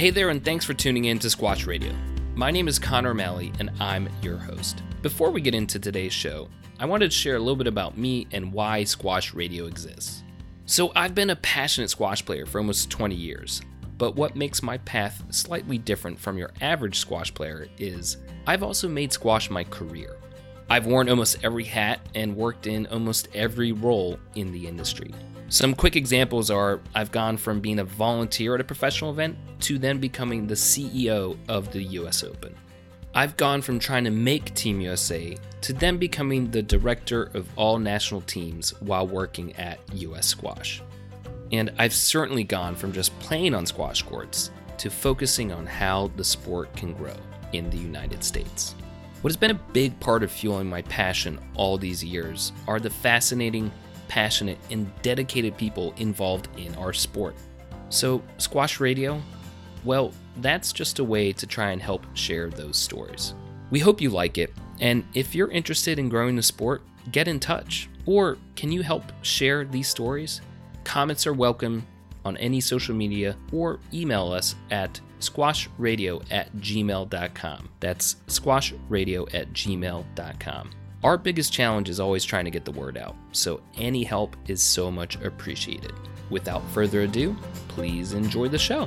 Hey there, and thanks for tuning in to Squash Radio. My name is Connor Malley, and I'm your host. Before we get into today's show, I wanted to share a little bit about me and why Squash Radio exists. So, I've been a passionate squash player for almost 20 years, but what makes my path slightly different from your average squash player is I've also made squash my career. I've worn almost every hat and worked in almost every role in the industry. Some quick examples are I've gone from being a volunteer at a professional event to then becoming the CEO of the US Open. I've gone from trying to make Team USA to then becoming the director of all national teams while working at US Squash. And I've certainly gone from just playing on squash courts to focusing on how the sport can grow in the United States. What has been a big part of fueling my passion all these years are the fascinating, passionate, and dedicated people involved in our sport. So, Squash Radio? Well, that's just a way to try and help share those stories. We hope you like it, and if you're interested in growing the sport, get in touch. Or can you help share these stories? Comments are welcome on any social media or email us at squashradio at gmail.com. That's squashradio at gmail.com. Our biggest challenge is always trying to get the word out, so any help is so much appreciated. Without further ado, please enjoy the show.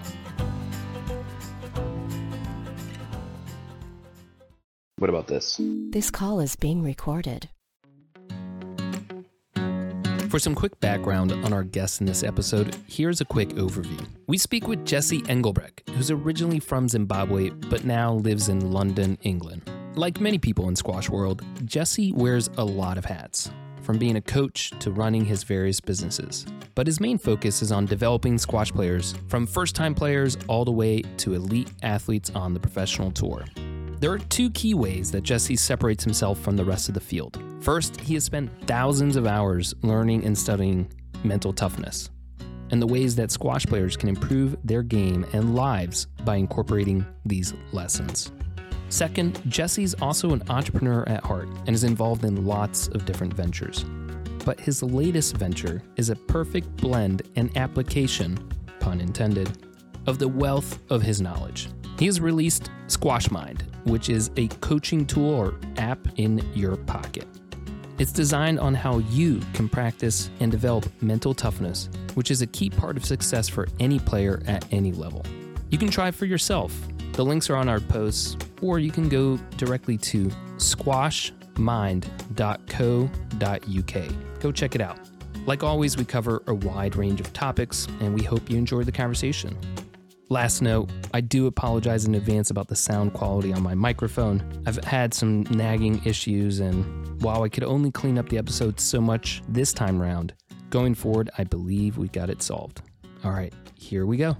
What about this? This call is being recorded. For some quick background on our guest in this episode, here's a quick overview. We speak with Jesse Engelbrecht, who's originally from Zimbabwe but now lives in London, England. Like many people in squash world, Jesse wears a lot of hats, from being a coach to running his various businesses. But his main focus is on developing squash players, from first-time players all the way to elite athletes on the professional tour. There are two key ways that Jesse separates himself from the rest of the field. First, he has spent thousands of hours learning and studying mental toughness and the ways that squash players can improve their game and lives by incorporating these lessons. Second, Jesse's also an entrepreneur at heart and is involved in lots of different ventures. But his latest venture is a perfect blend and application, pun intended, of the wealth of his knowledge. He has released Squash Mind, which is a coaching tool or app in your pocket. It's designed on how you can practice and develop mental toughness, which is a key part of success for any player at any level. You can try for yourself. The links are on our posts, or you can go directly to squashmind.co.uk. Go check it out. Like always, we cover a wide range of topics, and we hope you enjoy the conversation. Last note, I do apologize in advance about the sound quality on my microphone. I've had some nagging issues, and while I could only clean up the episode so much this time around, going forward, I believe we got it solved. All right, here we go.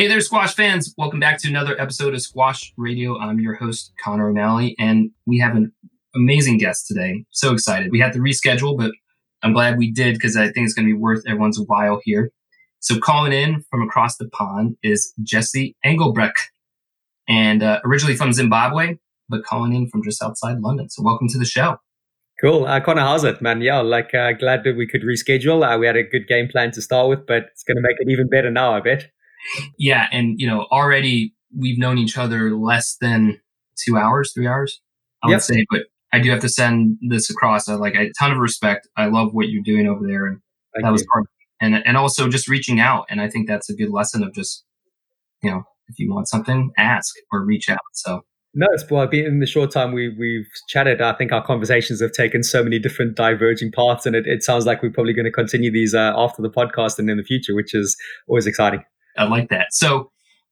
Hey there, Squash fans. Welcome back to another episode of Squash Radio. I'm your host, Connor O'Malley, and we have an amazing guest today. So excited. We had to reschedule, but I'm glad we did because I think it's going to be worth everyone's while here. So calling in from across the pond is Jesse Engelbrecht, and uh, originally from Zimbabwe, but calling in from just outside London. So welcome to the show. Cool. Uh, Connor, how's it, man? Yeah, like uh, glad that we could reschedule. Uh, we had a good game plan to start with, but it's going to make it even better now, I bet. Yeah, and you know, already we've known each other less than two hours, three hours, I yep. would say. But I do have to send this across. I like a ton of respect. I love what you're doing over there, and Thank that you. was part and and also just reaching out. And I think that's a good lesson of just you know if you want something, ask or reach out. So. No, it's well. In the short time we we've chatted, I think our conversations have taken so many different diverging paths, and it, it sounds like we're probably going to continue these uh, after the podcast and in the future, which is always exciting. I like that. So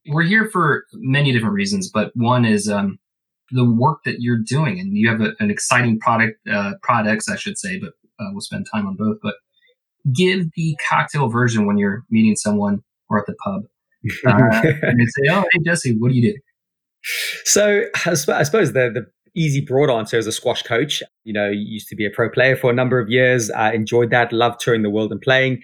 we're here for many different reasons, but one is um, the work that you're doing, and you have a, an exciting product, uh, products, I should say, but uh, we'll spend time on both. But give the cocktail version when you're meeting someone or at the pub. Uh, and say, "Oh, hey Jesse, what do you do?" So I suppose the the easy broad answer is a squash coach. You know, used to be a pro player for a number of years. I enjoyed that, loved touring the world and playing.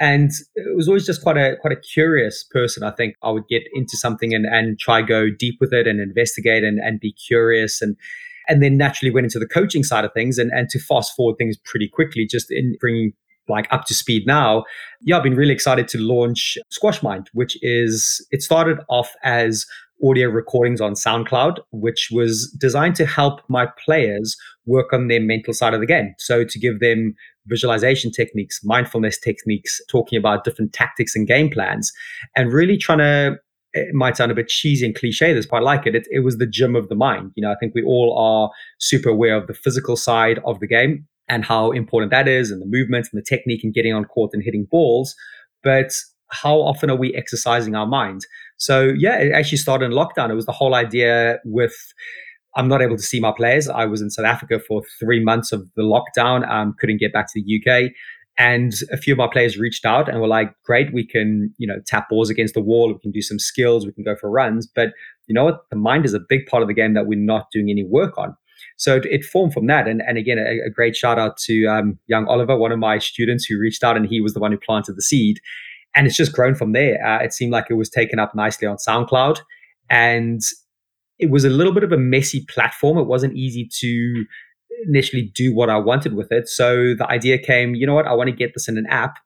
And it was always just quite a quite a curious person. I think I would get into something and, and try go deep with it and investigate and, and be curious and and then naturally went into the coaching side of things and, and to fast forward things pretty quickly just in bringing like up to speed now, yeah, I've been really excited to launch Squash Mind, which is it started off as audio recordings on SoundCloud, which was designed to help my players work on their mental side of the game. So to give them visualization techniques, mindfulness techniques, talking about different tactics and game plans, and really trying to it might sound a bit cheesy and cliche this, but I like it. it. It was the gym of the mind. You know, I think we all are super aware of the physical side of the game and how important that is and the movement and the technique and getting on court and hitting balls. But how often are we exercising our mind? So yeah, it actually started in lockdown. It was the whole idea with I'm not able to see my players. I was in South Africa for three months of the lockdown. Um, couldn't get back to the UK. And a few of my players reached out and were like, great, we can, you know, tap balls against the wall. We can do some skills. We can go for runs. But you know what? The mind is a big part of the game that we're not doing any work on. So it, it formed from that. And, and again, a, a great shout out to um, young Oliver, one of my students who reached out and he was the one who planted the seed. And it's just grown from there. Uh, it seemed like it was taken up nicely on SoundCloud. And it was a little bit of a messy platform. It wasn't easy to initially do what I wanted with it. So the idea came, you know what, I want to get this in an app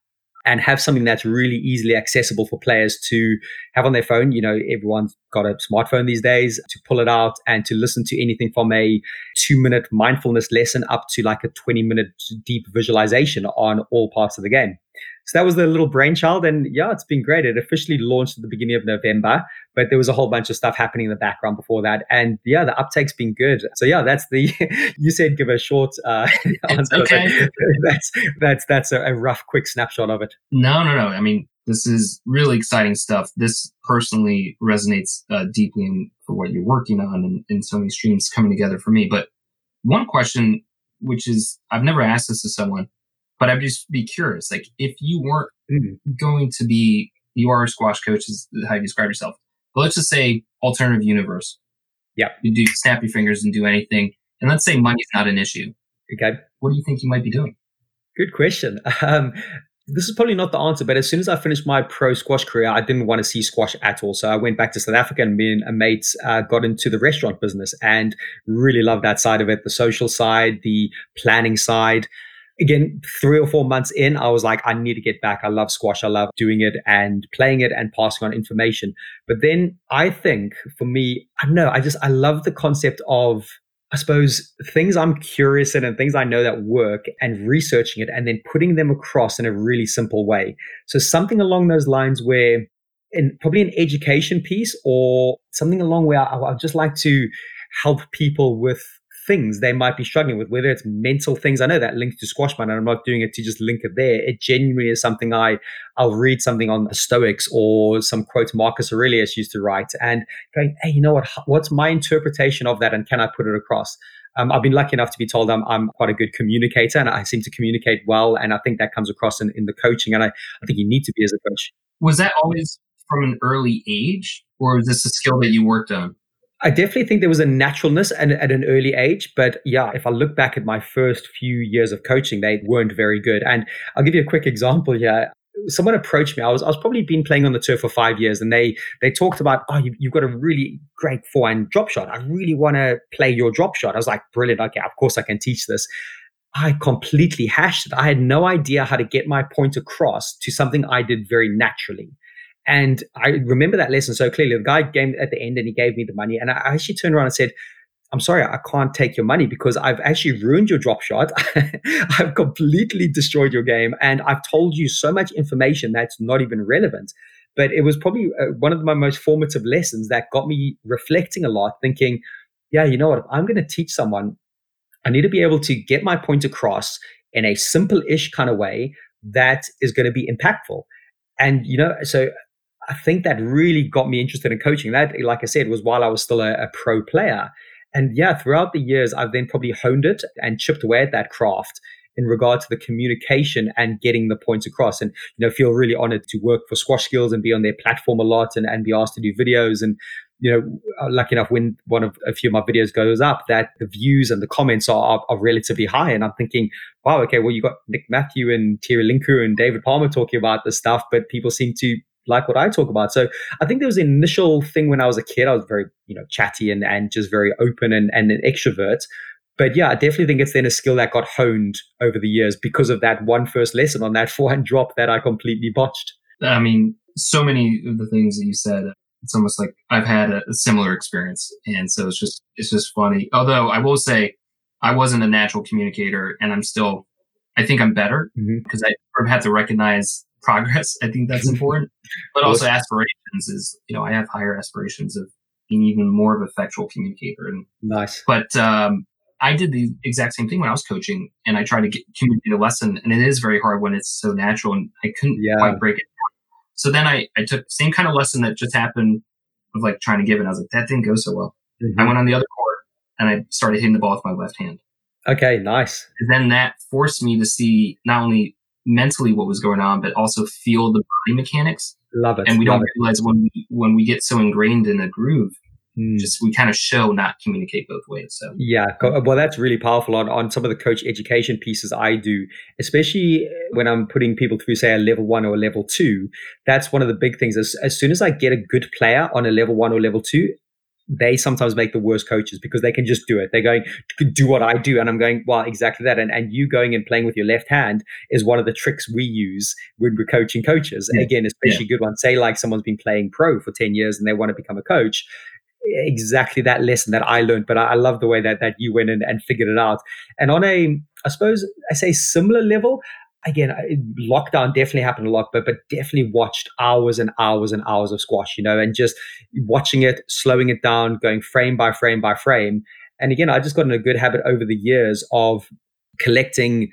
and have something that's really easily accessible for players to have on their phone. You know, everyone's got a smartphone these days to pull it out and to listen to anything from a two minute mindfulness lesson up to like a 20 minute deep visualization on all parts of the game. So that was the little brainchild. And yeah, it's been great. It officially launched at the beginning of November, but there was a whole bunch of stuff happening in the background before that. And yeah, the uptake's been good. So yeah, that's the, you said give a short uh, answer. Okay. that's, that's, that's a, a rough, quick snapshot of it. No, no, no. I mean, this is really exciting stuff. This personally resonates uh, deeply in, for what you're working on and, and so many streams coming together for me. But one question, which is, I've never asked this to someone, but I'd just be curious, like if you weren't mm. going to be, you are a squash coach, is how you describe yourself. But let's just say alternative universe. Yeah. You do snap your fingers and do anything. And let's say money's not an issue. Okay. What do you think you might be doing? Good question. Um, this is probably not the answer, but as soon as I finished my pro squash career, I didn't want to see squash at all. So I went back to South Africa and me and a mate uh, got into the restaurant business and really loved that side of it the social side, the planning side again, three or four months in, I was like, I need to get back. I love squash. I love doing it and playing it and passing on information. But then I think for me, I don't know, I just, I love the concept of, I suppose, things I'm curious in and things I know that work and researching it and then putting them across in a really simple way. So something along those lines where, in probably an education piece or something along where I, I'd just like to help people with things they might be struggling with, whether it's mental things. I know that links to Squash and I'm not doing it to just link it there. It genuinely is something I, I'll read something on the Stoics or some quote Marcus Aurelius used to write and going, hey, you know what? What's my interpretation of that, and can I put it across? Um, I've been lucky enough to be told I'm, I'm quite a good communicator and I seem to communicate well. And I think that comes across in, in the coaching. And I, I think you need to be as a coach. Was that always from an early age or was this a skill that you worked on? I definitely think there was a naturalness at, at an early age. But yeah, if I look back at my first few years of coaching, they weren't very good. And I'll give you a quick example here someone approached me. I was I was probably been playing on the tour for five years, and they they talked about oh you, have got a really great forehand drop shot. I really want to play your drop shot. I was like brilliant. Okay, of course I can teach this. I completely hashed it. I had no idea how to get my point across to something I did very naturally. And I remember that lesson so clearly. The guy came at the end and he gave me the money. And I actually turned around and said, I'm sorry, I can't take your money because I've actually ruined your drop shot. I've completely destroyed your game. And I've told you so much information that's not even relevant. But it was probably uh, one of my most formative lessons that got me reflecting a lot, thinking, yeah, you know what? If I'm going to teach someone, I need to be able to get my point across in a simple ish kind of way that is going to be impactful. And, you know, so I think that really got me interested in coaching. That, like I said, was while I was still a, a pro player. And yeah, throughout the years, I've then probably honed it and chipped away at that craft in regard to the communication and getting the points across. And, you know, feel really honored to work for Squash Skills and be on their platform a lot and, and be asked to do videos. And, you know, uh, lucky enough when one of a few of my videos goes up, that the views and the comments are, are, are relatively high. And I'm thinking, wow, okay, well, you got Nick Matthew and Thierry Lincou and David Palmer talking about this stuff, but people seem to like what I talk about. So I think there was an initial thing when I was a kid. I was very, you know, chatty and, and just very open and, and an extrovert. but yeah, I definitely think it's then a skill that got honed over the years because of that one first lesson on that forehand drop that I completely botched. I mean, so many of the things that you said, it's almost like I've had a, a similar experience. And so it's just, it's just funny. Although I will say I wasn't a natural communicator and I'm still, I think I'm better because mm-hmm. I had to recognize progress. I think that's important, but also aspirations is, you know, I have higher aspirations of being even more of a effectual communicator. And nice. But, um, I did the exact same thing when I was coaching and I tried to get, communicate a lesson and it is very hard when it's so natural and I couldn't yeah. quite break it down. So then I, I took the same kind of lesson that just happened of like trying to give it. And I was like, that didn't go so well. Mm-hmm. I went on the other court and I started hitting the ball with my left hand. Okay, nice. And then that forced me to see not only mentally what was going on, but also feel the body mechanics. Love it. And we don't realize when we when we get so ingrained in a groove, mm. just we kind of show not communicate both ways. So yeah, well, that's really powerful on on some of the coach education pieces I do, especially when I'm putting people through say a level one or a level two. That's one of the big things. As, as soon as I get a good player on a level one or level two, they sometimes make the worst coaches because they can just do it. They're going, do what I do. And I'm going, well, exactly that. And, and you going and playing with your left hand is one of the tricks we use when we're coaching coaches. Yeah. Again, especially yeah. good ones. Say like someone's been playing pro for 10 years and they want to become a coach. Exactly that lesson that I learned, but I, I love the way that, that you went and, and figured it out. And on a, I suppose I say similar level, again, lockdown definitely happened a lot, but but definitely watched hours and hours and hours of squash, you know, and just watching it, slowing it down, going frame by frame by frame. And again, I just got in a good habit over the years of collecting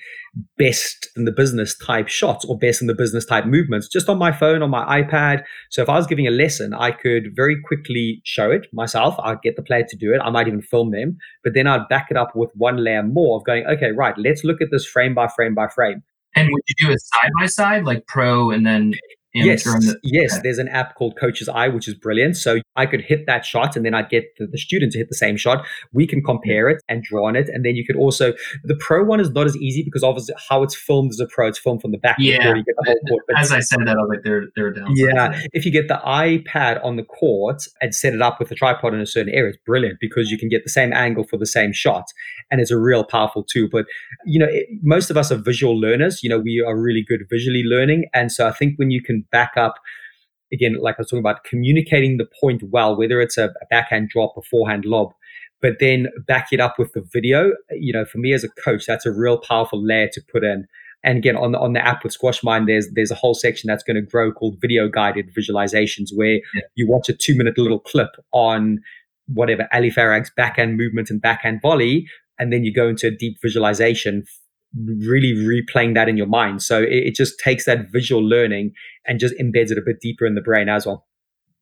best in the business type shots or best in the business type movements just on my phone on my ipad. So if i was giving a lesson i could very quickly show it myself. I'd get the player to do it. I might even film them but then i'd back it up with one layer more of going okay right let's look at this frame by frame by frame and would you do it side by side, like pro and then Yes, the, yes. Okay. There's an app called Coach's Eye, which is brilliant. So I could hit that shot, and then I'd get the, the, student to hit the same shot. We can compare it and draw on it, and then you could also. The pro one is not as easy because obviously how it's filmed as a pro, it's filmed from the back. Yeah. You get the whole court. But, as I said that, I was like, they're they're down. Yeah. If you get the iPad on the court and set it up with a tripod in a certain area, it's brilliant because you can get the same angle for the same shot, and it's a real powerful tool. But you know, it, most of us are visual learners. You know, we are really good visually learning, and so I think when you can back up again, like I was talking about, communicating the point well, whether it's a, a backhand drop, a forehand lob, but then back it up with the video. You know, for me as a coach, that's a real powerful layer to put in. And again, on the on the app with Squash Mind, there's there's a whole section that's going to grow called video guided visualizations, where yeah. you watch a two minute little clip on whatever Ali Farag's backhand movement and backhand volley, and then you go into a deep visualization really replaying that in your mind. So it, it, just takes that visual learning and just embeds it a bit deeper in the brain as well.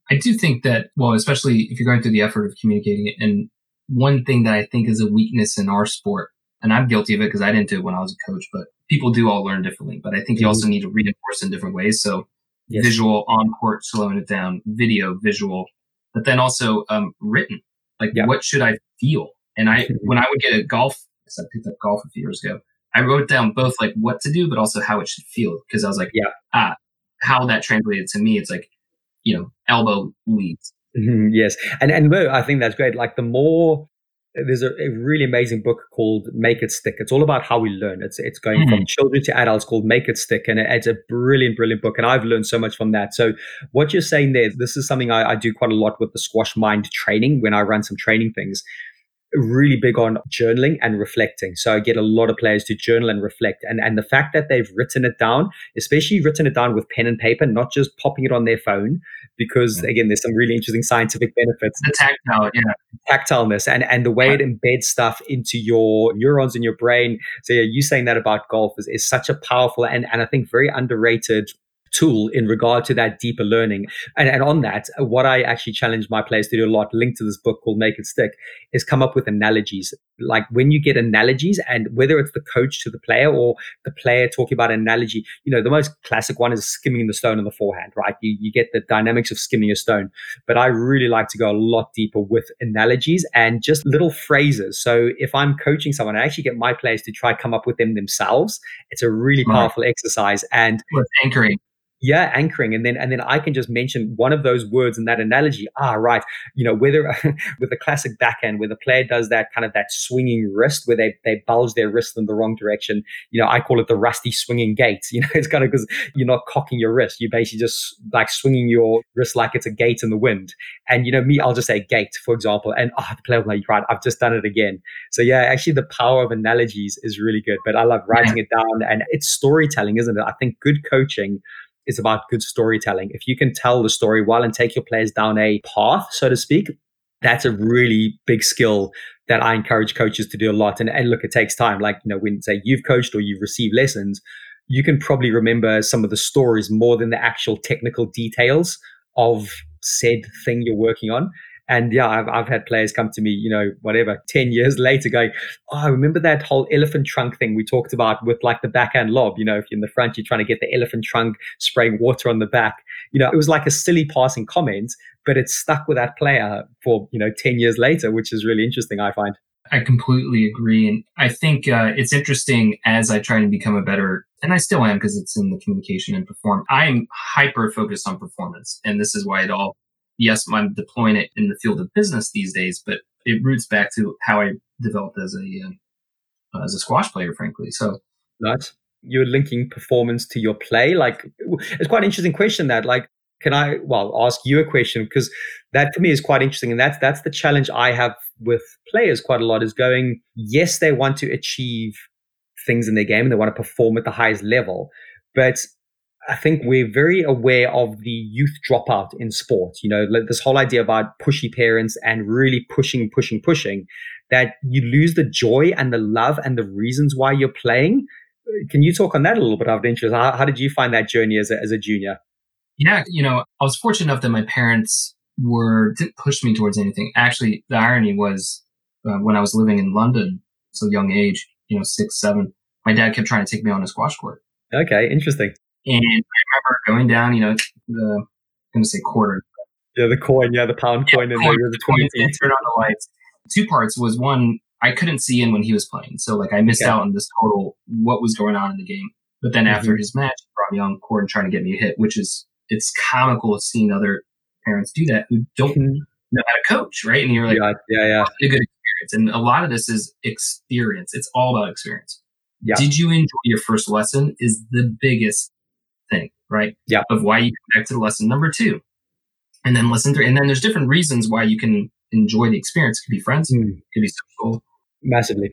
I do think that, well, especially if you're going through the effort of communicating it. And one thing that I think is a weakness in our sport, and I'm guilty of it because I didn't do it when I was a coach, but people do all learn differently. But I think you mm-hmm. also need to reinforce in different ways. So yes. visual on court, slowing it down, video, visual, but then also um, written. Like, yeah. what should I feel? And I, when I would get a golf, I picked up golf a few years ago. I wrote down both like what to do, but also how it should feel. Cause I was like, yeah, ah, how that translated to me, it's like, you know, elbow leads. Mm-hmm, yes. And, and I think that's great. Like the more, there's a, a, really amazing book called Make It Stick. It's all about how we learn. It's it's going mm-hmm. from children to adults called Make It Stick, and it, it's a brilliant, brilliant book. And I've learned so much from that. So what you're saying there, this is something I, I do quite a lot with the Squash Mind training when I run some training things really big on journaling and reflecting. So I get a lot of players to journal and reflect. And, and the fact that they've written it down, especially written it down with pen and paper, not just popping it on their phone, because yeah. again, there's some really interesting scientific benefits. The tactile, yeah. Tactileness and, and the way yeah. it embeds stuff into your neurons in your brain. So yeah, you saying that about golf is, is such a powerful and, and I think very underrated tool in regard to that deeper learning. And, and on that, what I actually challenge my players to do a lot, linked to this book called Make It Stick, is come up with analogies. Like when you get analogies, and whether it's the coach to the player or the player talking about an analogy, you know, the most classic one is skimming the stone on the forehand, right? You, you get the dynamics of skimming a stone. But I really like to go a lot deeper with analogies and just little phrases. So if I'm coaching someone, I actually get my players to try come up with them themselves. It's a really powerful right. exercise. And anchoring yeah anchoring and then and then i can just mention one of those words in that analogy ah right you know whether with the classic backhand where the player does that kind of that swinging wrist where they they bulge their wrist in the wrong direction you know i call it the rusty swinging gate you know it's kind of because you're not cocking your wrist you're basically just like swinging your wrist like it's a gate in the wind. And you know me i'll just say gate for example and oh the player will like right i've just done it again. So yeah actually the power of analogies is really good but i love writing it down and it's storytelling isn't it? I think good coaching is about good storytelling. If you can tell the story well and take your players down a path, so to speak, that's a really big skill that I encourage coaches to do a lot. And, and look, it takes time. Like, you know, when say you've coached or you've received lessons, you can probably remember some of the stories more than the actual technical details of said thing you're working on. And yeah, I've, I've had players come to me, you know, whatever, 10 years later going, Oh, I remember that whole elephant trunk thing we talked about with like the backhand lob. You know, if you're in the front, you're trying to get the elephant trunk spraying water on the back. You know, it was like a silly passing comment, but it stuck with that player for, you know, 10 years later, which is really interesting, I find. I completely agree. And I think uh, it's interesting as I try to become a better, and I still am because it's in the communication and perform. I'm hyper focused on performance. And this is why it all yes, I'm deploying it in the field of business these days, but it roots back to how I developed as a uh, as a squash player, frankly. So nice. You're linking performance to your play. Like it's quite an interesting question. That like, can I well ask you a question because that for me is quite interesting, and that's that's the challenge I have with players quite a lot. Is going yes, they want to achieve things in their game and they want to perform at the highest level, but I think we're very aware of the youth dropout in sport. You know, this whole idea about pushy parents and really pushing, pushing, pushing, that you lose the joy and the love and the reasons why you're playing. Can you talk on that a little bit of interest? How, how did you find that journey as a, as a junior? Yeah, you know, I was fortunate enough that my parents were didn't push me towards anything. Actually, the irony was uh, when I was living in London, so young age, you know, six, seven, my dad kept trying to take me on a squash court. Okay, interesting. And I remember going down, you know, the, I'm going to say quarter. Yeah, the coin, yeah, the pound coin, yeah, and coin, the, coin, and turn on the lights. Two parts was one, I couldn't see in when he was playing. So, like, I missed out on this total, what was going on in the game. But then mm-hmm. after his match, he brought me on court and trying to get me a hit, which is, it's comical seeing other parents do that who don't mm-hmm. know how to coach, right? And you're like, yeah, yeah, yeah. a good experience. And a lot of this is experience. It's all about experience. Yeah. Did you enjoy your first lesson? Is the biggest thing, right? Yeah. Of why you come back to the lesson number two. And then lesson three. And then there's different reasons why you can enjoy the experience. It could be friends, mm. it could be social. Massively.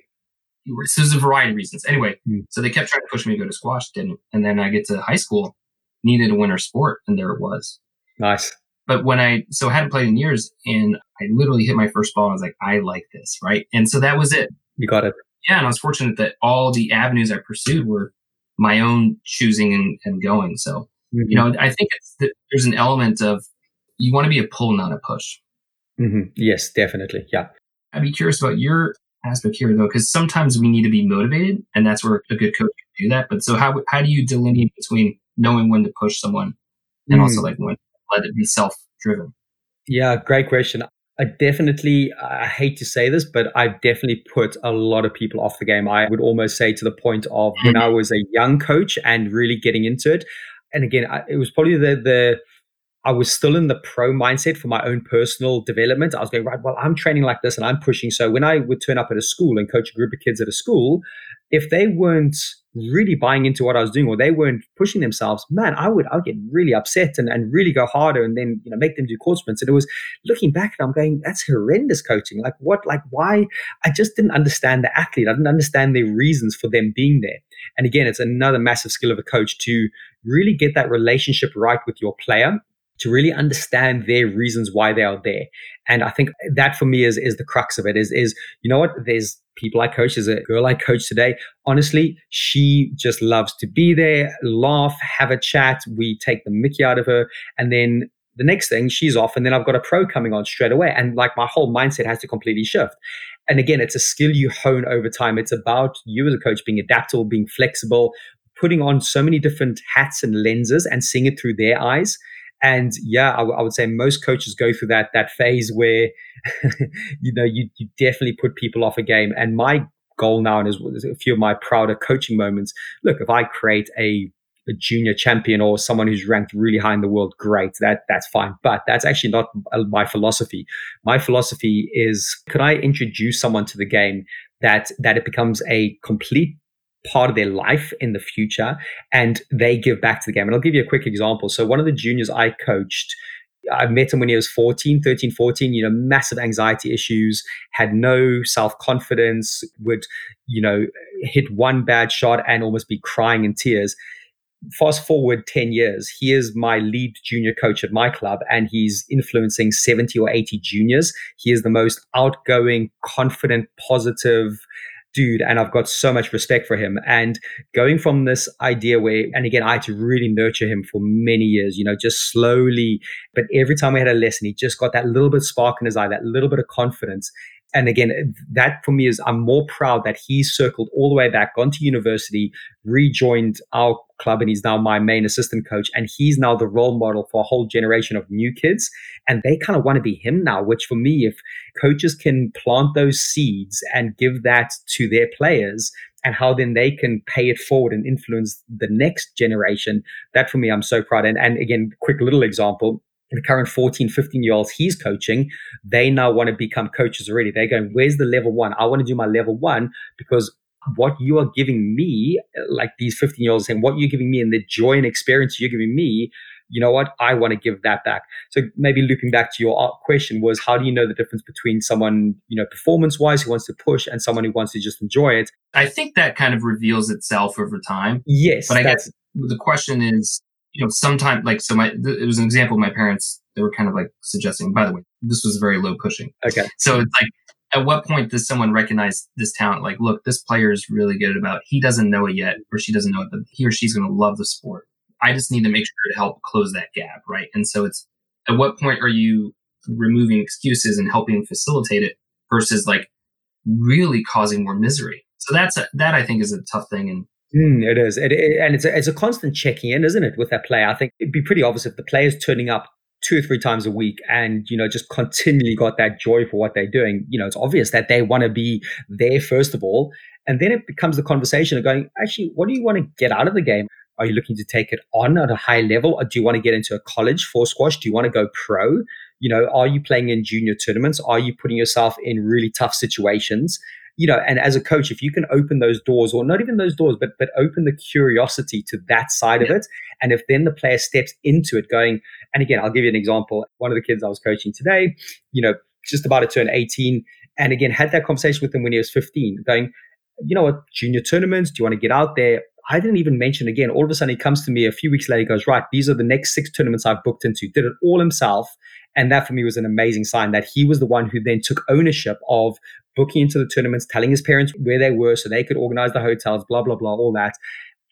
So there's a variety of reasons. Anyway, mm. so they kept trying to push me to go to squash, didn't. And then I get to high school, needed a winter sport, and there it was. Nice. But when I so I hadn't played in years, and I literally hit my first ball, and I was like, I like this, right? And so that was it. You got it. Yeah, and I was fortunate that all the avenues I pursued were my own choosing and, and going. So, mm-hmm. you know, I think the, there's an element of you want to be a pull, not a push. Mm-hmm. Yes, definitely. Yeah. I'd be curious about your aspect here, though, because sometimes we need to be motivated, and that's where a good coach can do that. But so, how how do you delineate between knowing when to push someone and mm. also like when let it be self driven? Yeah, great question. I definitely, I hate to say this, but I've definitely put a lot of people off the game. I would almost say to the point of when I was a young coach and really getting into it. And again, it was probably the, the, I was still in the pro mindset for my own personal development. I was going, right, well, I'm training like this and I'm pushing. So when I would turn up at a school and coach a group of kids at a school, if they weren't really buying into what I was doing or they weren't pushing themselves, man, I would I would get really upset and, and really go harder and then you know make them do court sprints. And it was looking back and I'm going, that's horrendous coaching. Like what like why I just didn't understand the athlete. I didn't understand the reasons for them being there. And again, it's another massive skill of a coach to really get that relationship right with your player to really understand their reasons why they are there. And I think that for me is is the crux of it is is you know what? There's people I coach there's a girl I coach today. Honestly she just loves to be there laugh have a chat. We take the mickey out of her. And then the next thing she's off and then I've got a pro coming on straight away. And like my whole mindset has to completely shift. And again it's a skill you hone over time. It's about you as a coach being adaptable being flexible putting on so many different hats and lenses and seeing it through their eyes and yeah, I, w- I would say most coaches go through that that phase where you know you, you definitely put people off a game. And my goal now, and is a few of my prouder coaching moments. Look, if I create a a junior champion or someone who's ranked really high in the world, great. That that's fine. But that's actually not uh, my philosophy. My philosophy is could I introduce someone to the game that that it becomes a complete part of their life in the future and they give back to the game. And I'll give you a quick example. So one of the juniors I coached I met him when he was 14, 13, 14, you know, massive anxiety issues, had no self confidence, would, you know, hit one bad shot and almost be crying in tears. Fast forward 10 years, he is my lead junior coach at my club and he's influencing 70 or 80 juniors. He is the most outgoing, confident, positive, dude and I've got so much respect for him. And going from this idea where, and again, I had to really nurture him for many years, you know, just slowly. But every time we had a lesson, he just got that little bit spark in his eye, that little bit of confidence. And again, that for me is, I'm more proud that he circled all the way back, gone to university, rejoined our club, and he's now my main assistant coach. And he's now the role model for a whole generation of new kids. And they kind of want to be him now, which for me, if coaches can plant those seeds and give that to their players, and how then they can pay it forward and influence the next generation. That for me, I'm so proud. And, and again, quick little example the current 14, 15 year olds he's coaching, they now want to become coaches already. They're going, where's the level one? I want to do my level one because what you are giving me, like these 15 year olds saying, what you're giving me and the joy and experience you're giving me, you know what? I want to give that back. So maybe looping back to your question was, how do you know the difference between someone, you know, performance wise who wants to push and someone who wants to just enjoy it? I think that kind of reveals itself over time. Yes. But I guess the question is, you know, sometimes like, so my, it was an example of my parents, they were kind of like suggesting, by the way, this was very low pushing. Okay. So it's like, at what point does someone recognize this talent? Like, look, this player is really good about, he doesn't know it yet, or she doesn't know it, but he or she's going to love the sport. I just need to make sure to help close that gap. Right. And so it's, at what point are you removing excuses and helping facilitate it versus like really causing more misery? So that's, a, that I think is a tough thing. And Mm, it is, it, it, and it's a, it's a constant checking in, isn't it, with that player? I think it'd be pretty obvious if the player's turning up two or three times a week and you know just continually got that joy for what they're doing. You know, it's obvious that they want to be there first of all, and then it becomes the conversation of going, actually, what do you want to get out of the game? Are you looking to take it on at a high level, or do you want to get into a college for squash? Do you want to go pro? You know, are you playing in junior tournaments? Are you putting yourself in really tough situations? You know, and as a coach, if you can open those doors, or not even those doors, but but open the curiosity to that side yeah. of it, and if then the player steps into it, going, and again, I'll give you an example. One of the kids I was coaching today, you know, just about to turn 18, and again had that conversation with him when he was 15, going, you know what, junior tournaments, do you want to get out there? I didn't even mention again. All of a sudden, he comes to me a few weeks later. He goes, right, these are the next six tournaments I've booked into. Did it all himself. And that for me was an amazing sign that he was the one who then took ownership of booking into the tournaments, telling his parents where they were so they could organize the hotels, blah, blah, blah, all that.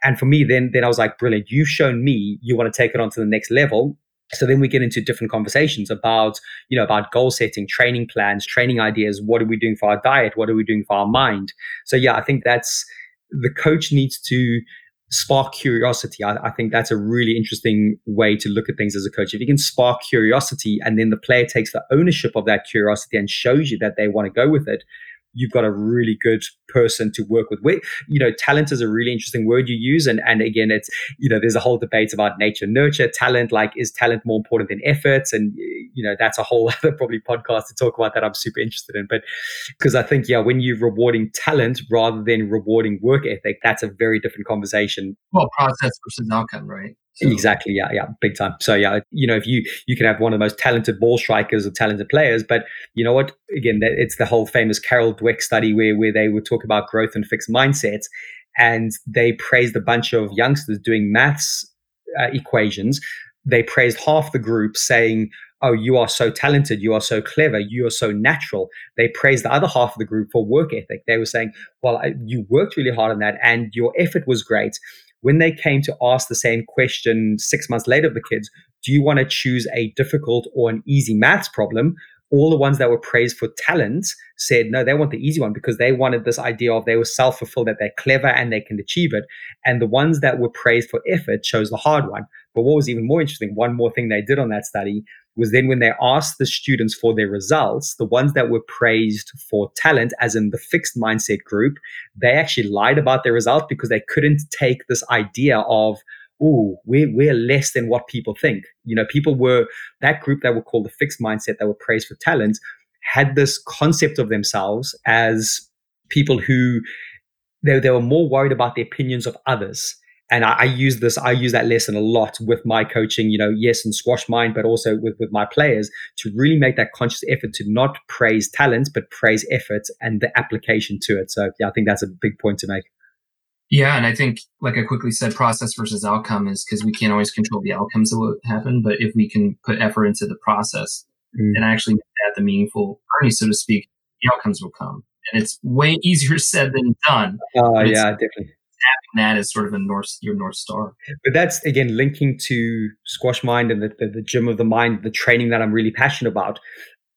And for me, then, then I was like, brilliant. You've shown me you want to take it on to the next level. So then we get into different conversations about, you know, about goal setting, training plans, training ideas. What are we doing for our diet? What are we doing for our mind? So yeah, I think that's the coach needs to spark curiosity. I, I, think that's a really interesting way to look at things as a coach. If you can spark curiosity and then the player takes the ownership of that curiosity and shows you that they want to go with it, you've got a really good person to work with. You know, talent is a really interesting word you use. And, and again, it's, you know, there's a whole debate about nature, nurture, talent. Like, is talent more important than effort? And, you know, that's a whole other probably podcast to talk about that I'm super interested in. But because I think, yeah, when you're rewarding talent rather than rewarding work ethic, that's a very different conversation. Well, process versus outcome, right? Exactly. Yeah. Yeah. Big time. So yeah, you know, if you you can have one of the most talented ball strikers or talented players, but you know what? Again, it's the whole famous Carol Dweck study where where they would talk about growth and fixed mindsets, and they praised a bunch of youngsters doing maths uh, equations. They praised half the group, saying, "Oh, you are so talented, you are so clever, you are so natural." They praised the other half of the group for work ethic. They were saying, "Well, you worked really hard on that, and your effort was great." When they came to ask the same question six months later of the kids, do you want to choose a difficult or an easy maths problem? All the ones that were praised for talent said no, they want the easy one because they wanted this idea of they were self fulfilled that they're clever and they can achieve it. And the ones that were praised for effort chose the hard one. But what was even more interesting, one more thing they did on that study was then when they asked the students for their results, the ones that were praised for talent, as in the fixed mindset group, they actually lied about their result because they couldn't take this idea of oh, we're, we're less than what people think. You know, people were, that group that were called the fixed mindset, that were praised for talent, had this concept of themselves as people who, they, they were more worried about the opinions of others and I, I, use this, I use that lesson a lot with my coaching, you know, yes, and squash mind, but also with, with my players to really make that conscious effort to not praise talent, but praise effort and the application to it. So yeah, I think that's a big point to make. Yeah, and I think, like I quickly said, process versus outcome is because we can't always control the outcomes that will happen, but if we can put effort into the process mm. and actually make that the meaningful journey, so to speak, the outcomes will come. And it's way easier said than done. Oh, yeah, definitely having that as sort of a north your north star. But that's again linking to squash mind and the, the, the gym of the mind, the training that I'm really passionate about.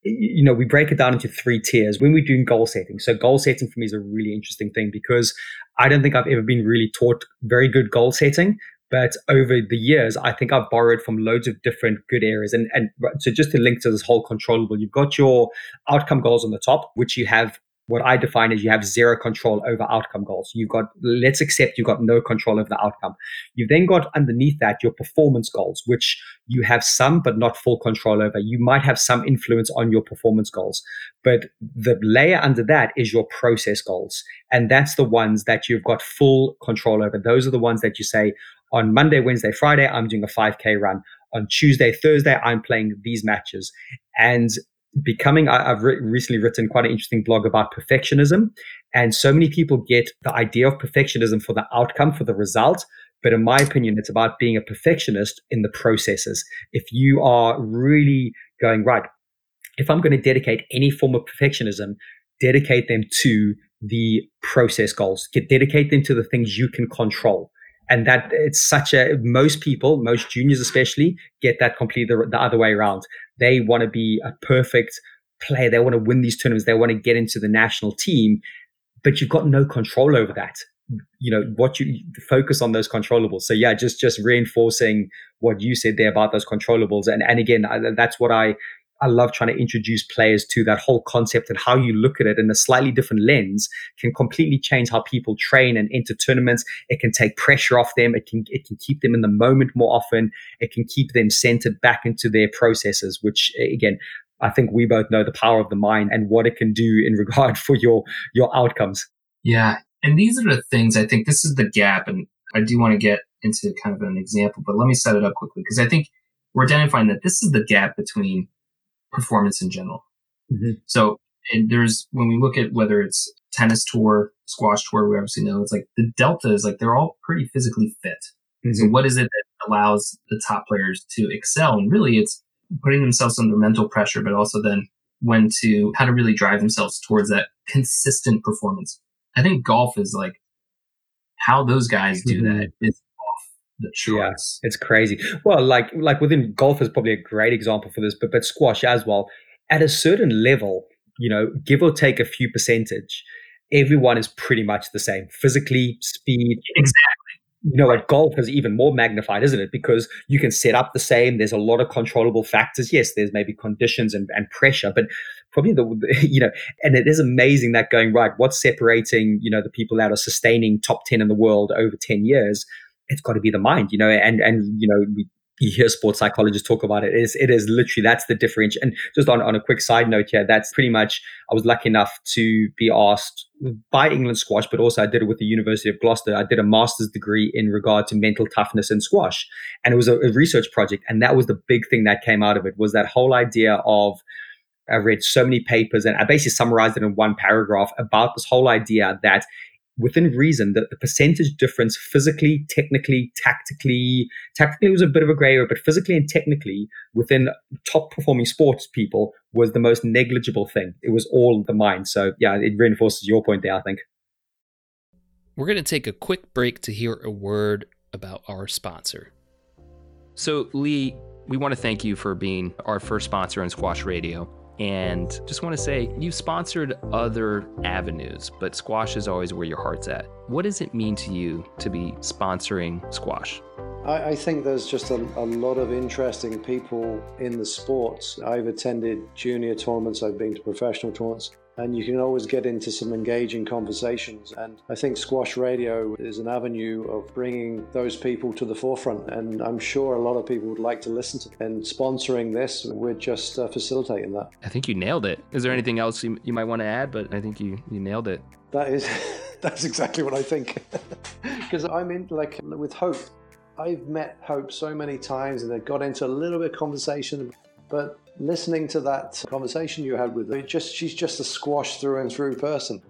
You know, we break it down into three tiers when we're doing goal setting. So goal setting for me is a really interesting thing because I don't think I've ever been really taught very good goal setting. But over the years, I think I've borrowed from loads of different good areas. And, and so just to link to this whole controllable, you've got your outcome goals on the top, which you have what I define as you have zero control over outcome goals. You've got, let's accept you've got no control over the outcome. You've then got underneath that your performance goals, which you have some but not full control over. You might have some influence on your performance goals, but the layer under that is your process goals. And that's the ones that you've got full control over. Those are the ones that you say, on Monday, Wednesday, Friday, I'm doing a 5K run. On Tuesday, Thursday, I'm playing these matches. And becoming I, have re- recently written quite an interesting blog about perfectionism. And so many people get the idea of perfectionism for the outcome for the result. But in my opinion it's about being a perfectionist in the processes. If you are really going right if i'm going to dedicate any form of perfectionism dedicate them to the process goals. Get dedicate them to the things you can control. And that it's such a most people most juniors especially get that completely the, the other way around they want to be a perfect player. They want to win these tournaments. They want to get into the national team, but you've got no control over that. You know what you focus on those controllables. So yeah, just just reinforcing what you said there about those controllables. And and again, that's what I I love trying to introduce players to that whole concept and how you look at it in a slightly different lens can completely change how people train and enter tournaments. It can take pressure off them. It can it can keep them in the moment more often. It can keep them centered back into their processes, which eh, again, I think we both know the power of the mind and what it can do in regard for your your outcomes. Yeah. And these are the things I think this is the gap. And I do want to get into kind of an example, but let me set it up quickly because I think we're identifying that this is the gap between performance in general. Mm-hmm. So and there's when we look at whether it's tennis tour, squash tour, we obviously know it's like the delta is like they're all pretty physically fit. Mm-hmm. So what is it that allows the top players to excel? And really it's putting themselves under mental pressure, but also then when to how to really drive themselves towards that consistent performance. I think golf is like how those guys do mm-hmm. that is Yeah, it's crazy. Well, like like within golf is probably a great example for this, but but squash as well. At a certain level, you know, give or take a few percentage, everyone is pretty much the same physically, speed. Exactly. You know, at golf is even more magnified, isn't it? Because you can set up the same. There's a lot of controllable factors. Yes, there's maybe conditions and, and pressure, but probably the you know and it is amazing that going right what's separating you know the people that are sustaining top 10 in the world over 10 years it's got to be the mind, you know, and, and, you know, we, you hear sports psychologists talk about it. it is it is literally that's the difference. And just on, on a quick side note here, that's pretty much I was lucky enough to be asked by England squash, but also I did it with the University of Gloucester. I did a master's degree in regard to mental toughness in squash. And it was a, a research project. And that was the big thing that came out of it was that whole idea of I read so many papers and I basically summarized it in one paragraph about this whole idea that within reason that the percentage difference physically, technically, tactically, tactically was a bit of a gray area, but physically and technically within top performing sports people was the most negligible thing. It was all the mind. So yeah, it reinforces your point there, I think. We're going to take a quick break to hear a word about our sponsor. So, Lee, we want to thank you for being our first sponsor on Squash Radio. And just want to say, you've sponsored other avenues, but squash is always where your heart's at. What does it mean to you to be sponsoring squash? I, I think there's just a, a, lot of interesting people in the sports. I've attended junior tournaments, I've been to professional tournaments. And you can always get into some engaging conversations. And I think Squash Radio is an avenue of bringing those people to the forefront. And I'm sure a lot of people would like to listen to. And sponsoring this, we're just uh, facilitating that. I think you nailed it. Is there anything else you, you might want to add? But I think you, you nailed it. That is, that's exactly what I think. Because I'm in, like, with Hope. I've met Hope so many times and they got into a little bit of conversation, but listening to that conversation you had with her, just she's just a squash through and through person.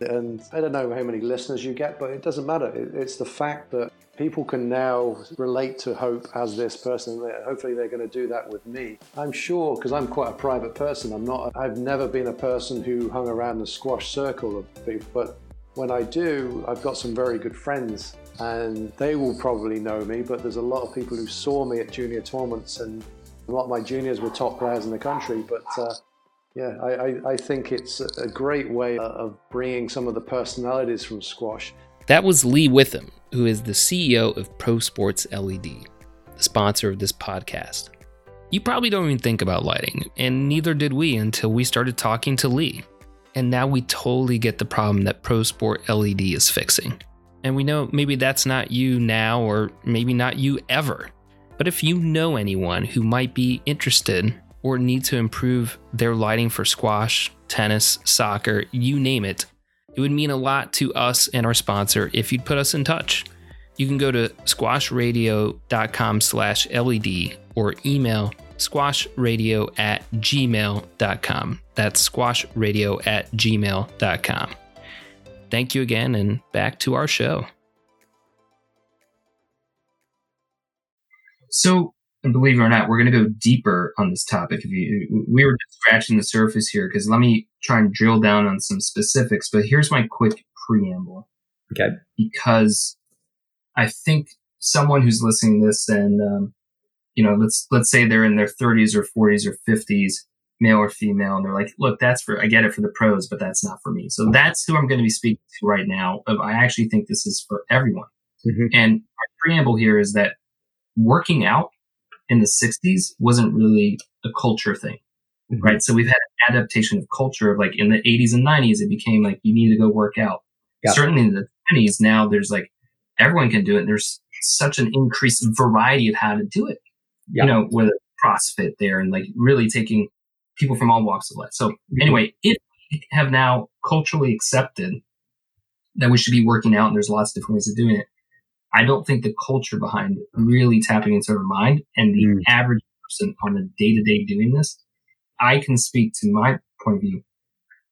And I don't know how many listeners you get, but it doesn't matter. It's the fact that people can now relate to Hope as this person. Hopefully, they're going to do that with me. I'm sure because I'm quite a private person. I'm not. I've never been a person who hung around the squash circle of people, but when I do, I've got some very good friends and they will probably know me, but there's a lot of people who saw me at junior tournaments and a lot of my juniors were top players in the country, but uh, yeah, I, I, I, think it's a great way of bringing some of the personalities from squash. That was Lee Witham, who is the CEO of Pro Sports LED, the sponsor of this podcast. You probably don't even think about lighting, and neither did we until we started talking to Lee. And now we totally get the problem that Pro Sport LED is fixing. And we know maybe that's not you now, or maybe not you ever. But if you know anyone who might be interested or need to improve their lighting for squash, tennis, soccer, you name it, it would mean a lot to us and our sponsor if you'd put us in touch. You can go to squashradio.com slash LED or email squashradio at gmail.com. That's squashradio at gmail.com. Thank you again, and back to our show. So, believe it or not, we're going to go deeper on this topic. If you, we were just scratching the surface here, because let me try and drill down on some specifics. But here's my quick preamble. Okay. Because I think someone who's listening to this and um, you know, let's let's say they're in their 30s or 40s or 50s, male or female, and they're like, look, that's for I get it for the pros, but that's not for me. So that's who I'm going to be speaking to right now. I actually think this is for everyone. Mm-hmm. And our preamble here is that working out in the 60s wasn't really a culture thing, mm-hmm. right? So we've had an adaptation of culture of like in the 80s and 90s, it became like you need to go work out. Certainly in the 20s, now there's like everyone can do it. There's such an increased variety of how to do it. Yeah. You know, with CrossFit there and like really taking people from all walks of life. So mm-hmm. anyway, if we have now culturally accepted that we should be working out and there's lots of different ways of doing it, I don't think the culture behind really tapping into their mind and the mm. average person on the day to day doing this, I can speak to my point of view.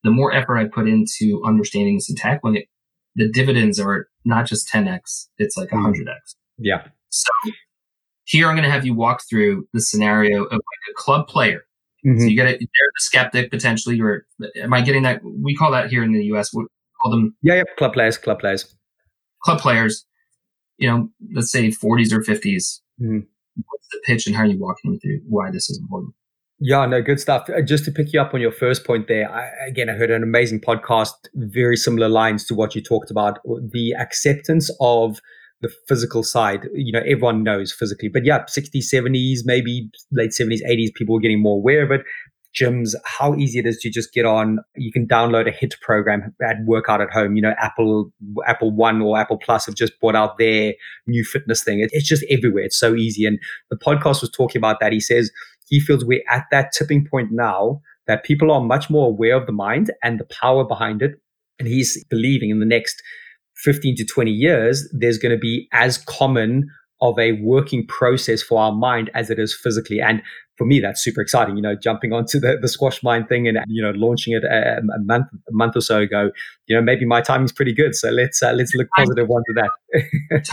The more effort I put into understanding this and tackling it, the dividends are not just 10x, it's like 100x. Mm. Yeah. So here I'm going to have you walk through the scenario of like a club player. Mm-hmm. So you get it, they're the skeptic potentially, or am I getting that? We call that here in the US, we call them. Yeah, yeah, club players, club players. Club players you know, let's say 40s or 50s. Mm. What's the pitch and how are you walking me through why this is important? Yeah, no, good stuff. Uh, just to pick you up on your first point there, I, again, I heard an amazing podcast, very similar lines to what you talked about. The acceptance of the physical side, you know, everyone knows physically, but yeah, 60s, 70s, maybe late 70s, 80s, people were getting more aware of it gyms, how easy it is to just get on. You can download a HIIT program and work out at home. You know, Apple, Apple One or Apple Plus have just brought out their new fitness thing. It, it's just everywhere. It's so easy. And the podcast was talking about that. He says he feels we're at that tipping point now that people are much more aware of the mind and the power behind it. And he's believing in the next 15 to 20 years, there's going to be as common of a working process for our mind as it is physically. And for me, that's super exciting. You know, jumping onto the, the squash mind thing and you know launching it a, a month a month or so ago. You know, maybe my timing's pretty good. So let's uh, let's look positive onto that.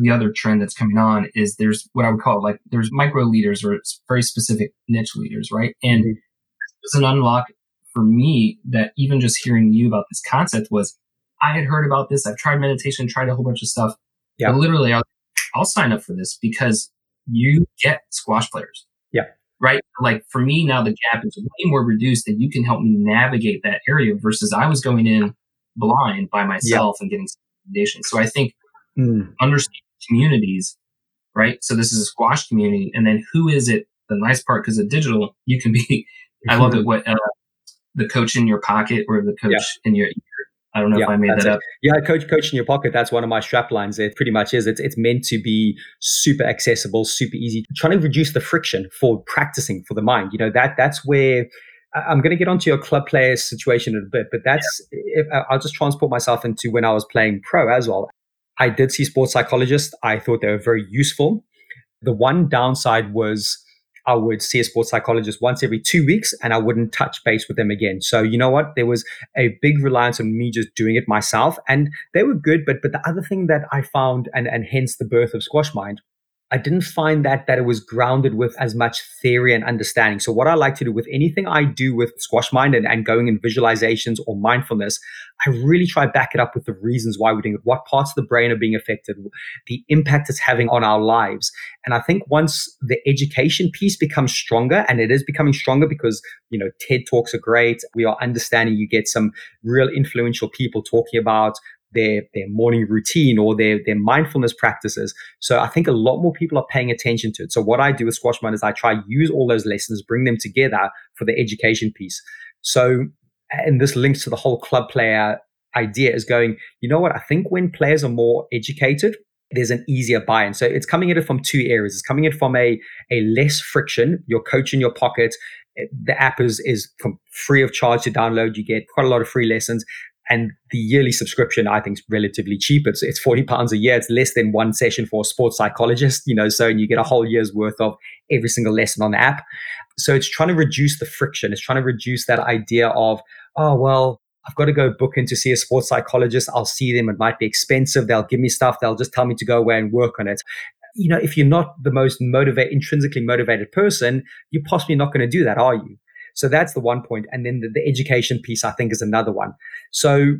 the other trend that's coming on is there's what I would call like there's micro leaders or very specific niche leaders, right? And mm-hmm. it's an unlock for me that even just hearing you about this concept was I had heard about this. I've tried meditation, tried a whole bunch of stuff. Yeah. Literally, I'll, I'll sign up for this because you get squash players. Yeah. Right. Like for me now, the gap is way more reduced and you can help me navigate that area versus I was going in blind by myself yeah. and getting recommendations. So I think mm. understanding communities, right? So this is a squash community. And then who is it? The nice part, because of digital, you can be, I love it. What uh, the coach in your pocket or the coach yeah. in your ear. I don't know yeah, if I made that it. up. Yeah, coach, coach in your pocket. That's one of my strap lines. It pretty much is. It's, it's meant to be super accessible, super easy. Trying to reduce the friction for practicing for the mind. You know that that's where I'm going to get onto your club player situation in a bit, but that's yeah. if, I'll just transport myself into when I was playing pro as well. I did see sports psychologists. I thought they were very useful. The one downside was I would see a sports psychologist once every two weeks and I wouldn't touch base with them again. So you know what? There was a big reliance on me just doing it myself. And they were good, but but the other thing that I found and, and hence the birth of Squash Mind I didn't find that that it was grounded with as much theory and understanding. So what I like to do with anything I do with squash mind and, and going in visualizations or mindfulness, I really try back it up with the reasons why we're doing it, what parts of the brain are being affected, the impact it's having on our lives. And I think once the education piece becomes stronger, and it is becoming stronger because, you know, TED Talks are great. We are understanding you get some real influential people talking about their, their morning routine or their, their mindfulness practices. So I think a lot more people are paying attention to it. So what I do with Squash Mind is I try use all those lessons, bring them together for the education piece. So, and this links to the whole club player idea is going, you know what? I think when players are more educated, there's an easier buy-in. So it's coming at it from two areas. It's coming in from a, a less friction, your coach in your pocket. The app is, is free of charge to download. You get quite a lot of free lessons. And the yearly subscription, I think, is relatively cheap. It's, it's 40 pounds a year. It's less than one session for a sports psychologist, you know, so and you get a whole year's worth of every single lesson on the app. So it's trying to reduce the friction. It's trying to reduce that idea of, oh, well, I've got to go book in to see a sports psychologist. I'll see them. It might be expensive. They'll give me stuff. They'll just tell me to go away and work on it. You know, if you're not the most motivated, intrinsically motivated person, you're possibly not going to do that, are you? So that's the one point. And then the, the education piece, I think, is another one. So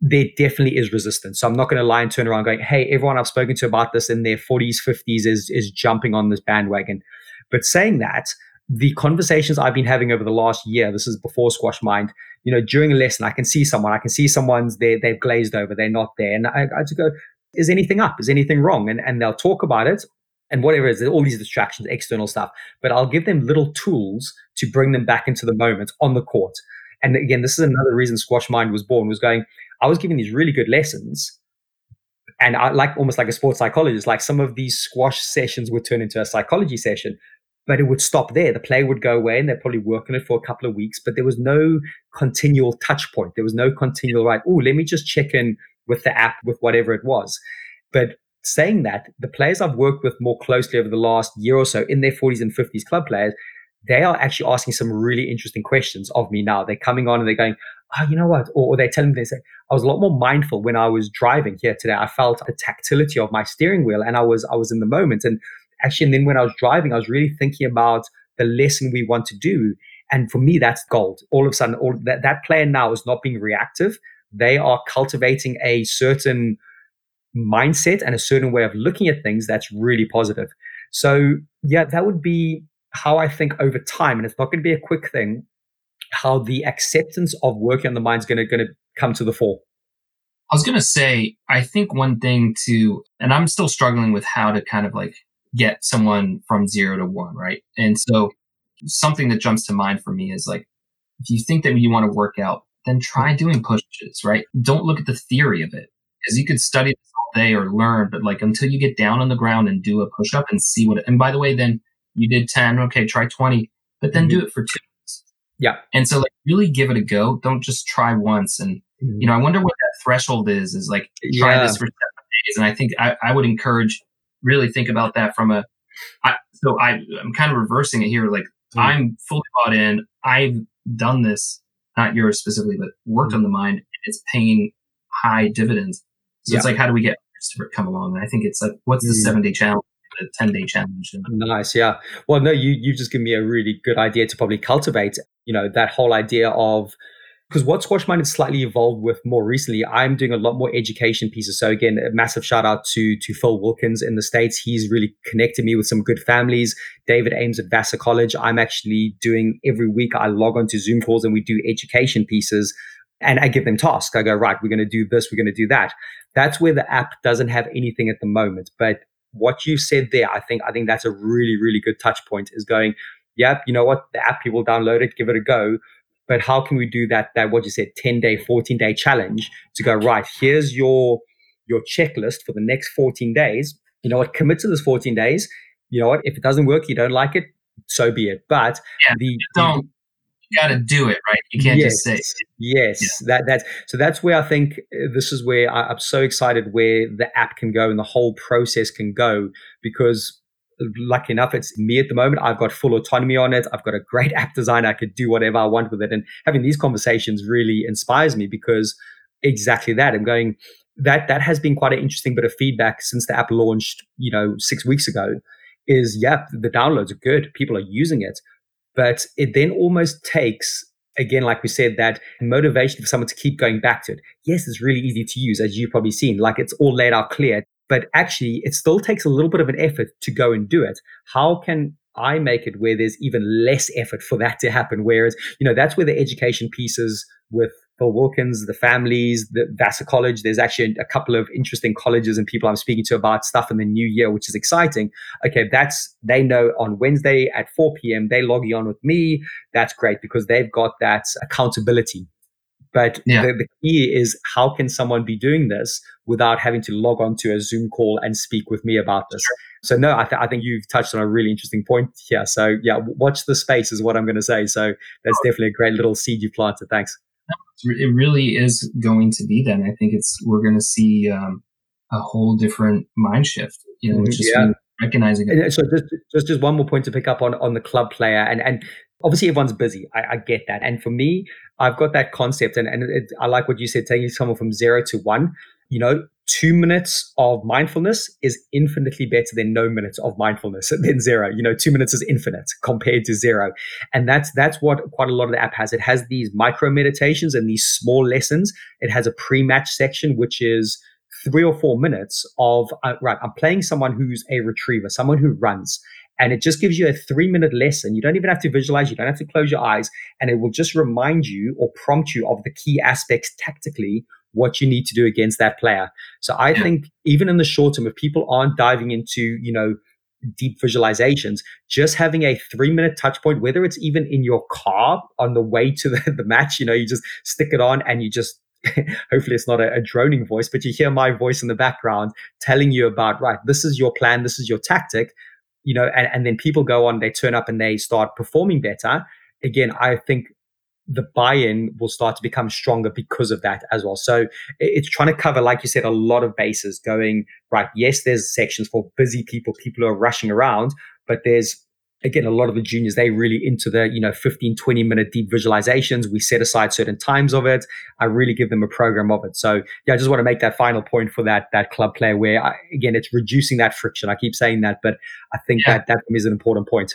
there definitely is resistance. So I'm not going to lie and turn around going, hey, everyone I've spoken to about this in their 40s, 50s is, is jumping on this bandwagon. But saying that, the conversations I've been having over the last year, this is before Squash Mind, you know, during a lesson, I can see someone, I can see someone's there, they've glazed over, they're not there. And I, I just go, is anything up? Is anything wrong? And, and they'll talk about it and whatever it is, all these distractions, external stuff. But I'll give them little tools to bring them back into the moment on the court. And again, this is another reason Squash Mind was born, was going, I was giving these really good lessons. And I like almost like a sports psychologist, like some of these squash sessions would turn into a psychology session, but it would stop there. The player would go away and they'd probably work on it for a couple of weeks, but there was no continual touch point. There was no continual, right? Oh, let me just check in with the app, with whatever it was. But saying that, the players I've worked with more closely over the last year or so in their 40s and 50s club players, they are actually asking some really interesting questions of me now. They're coming on and they're going, oh, you know what? Or, or they're telling me, they say, I was a lot more mindful when I was driving here today. I felt the tactility of my steering wheel and I was, I was in the moment. And actually, and then when I was driving, I was really thinking about the lesson we want to do. And for me, that's gold. All of a sudden, all that, that player now is not being reactive. They are cultivating a certain mindset and a certain way of looking at things that's really positive. So, yeah, that would be how I think over time, and it's not going to be a quick thing, how the acceptance of working on the mind is going to, going to come to the fore. I was going to say, I think one thing to, and I'm still struggling with how to kind of like get someone from zero to one, right? And so something that jumps to mind for me is like, if you think that you want to work out, then try doing pushes, right? Don't look at the theory of it because you could study day or learn, but like until you get down on the ground and do a push up and see what, it, and by the way, then you did 10, okay, try 20, but then mm-hmm. do it for two. Yeah. And so like really give it a go. Don't just try once. And, mm-hmm. you know, I wonder what that threshold is, is like try yeah. this for seven days. And I think I, I would encourage really think about that from a, I, so I, I'm kind of reversing it here. Like mm-hmm. I'm fully bought in. I've done this, not yours specifically, but worked on the mind. It's paying high dividends. So yeah. it's like, how do we get to come along? And I think it's like, what's the mm. seven day challenge? A 10 day challenge. Nice. Yeah. Well, no, you, you've just given me a really good idea to probably cultivate, you know, that whole idea of, because what Squash Mind has slightly evolved with more recently, I'm doing a lot more education pieces. So again, a massive shout out to to Phil Wilkins in the States. He's really connected me with some good families. David Ames at Vassar College. I'm actually doing every week, I log on to Zoom calls and we do education pieces and I give them tasks. I go, right, we're going to do this, we're going to do that. That's where the app doesn't have anything at the moment. But what you said there, I think, I think that's a really, really good touch point is going, yep, you know what? The app, people download it, give it a go. but how can we do that that what you said 10 day 14 day challenge to go right here's your your checklist for the next 14 days you know what commit to this 14 days you know what if it doesn't work you don't like it so be it but yeah, the don't got to do it right you can't yes, just say yes yeah. that that's so that's where i think uh, this is where I, i'm so excited where the app can go and the whole process can go because lucky enough, it's me at the moment. I've got full autonomy on it. I've got a great app design. I could do whatever I want with it. And having these conversations really inspires me because exactly that. I'm going, that that has been quite an interesting bit of feedback since the app launched, you know, six weeks ago. Is yeah, the downloads are good. People are using it. But it then almost takes again, like we said, that motivation for someone to keep going back to it. Yes, it's really easy to use, as you've probably seen. Like it's all laid out clear but actually it still takes a little bit of an effort to go and do it. How can I make it where there's even less effort for that to happen? Whereas, you know, that's where the education pieces with Phil Wilkins, the families, the Vassar College. There's actually a couple of interesting colleges and people I'm speaking to about stuff in the new year, which is exciting. Okay, that's they know on Wednesday at 4 p.m. they log on with me. That's great because they've got that accountability but yeah. the, the, key is how can someone be doing this without having to log on to a Zoom call and speak with me about this? So no, I, th- I, think you've touched on a really interesting point here. So yeah, watch the space is what I'm going to say. So that's oh. definitely a great little seed you planted. Thanks. It really is going to be then. I think it's we're going to see um, a whole different mind shift. You know, which is yeah. recognizing it. So just, just just one more point to pick up on on the club player and and obviously everyone's busy. I, I get that. And for me, I've got that concept, and, and it, I like what you said, taking someone from zero to one. You know, two minutes of mindfulness is infinitely better than no minutes of mindfulness than zero. You know, two minutes is infinite compared to zero, and that's that's what quite a lot of the app has. It has these micro meditations and these small lessons. It has a pre-match section, which is three or four minutes of uh, right. I'm playing someone who's a retriever, someone who runs, and it just gives you a three minute lesson. You don't even have to visualize, you don't have to close your eyes, and it will just remind you or prompt you of the key aspects tactically what you need to do against that player. So I think even in the short term, if people aren't diving into, you know, deep visualizations, just having a three minute touch point, whether it's even in your car on the way to the, the match, you know, you just stick it on and you just hopefully it's not a, a, droning voice, but you hear my voice in the background telling you about, right, this is your plan, this is your tactic you know, and, and then people go on, they turn up and they start performing better. Again, I think the buy-in will start to become stronger because of that as well. So it's trying to cover, like you said, a lot of bases going, right, yes, there's sections for busy people, people who are rushing around, but there's again, a lot of the juniors, they really into the, you know, 15, 20 minute deep visualizations. We set aside certain times of it. I really give them a program of it. So yeah, I just want to make that final point for that, that club player where I, again, it's reducing that friction. I keep saying that, but I think yeah. that that is an important point.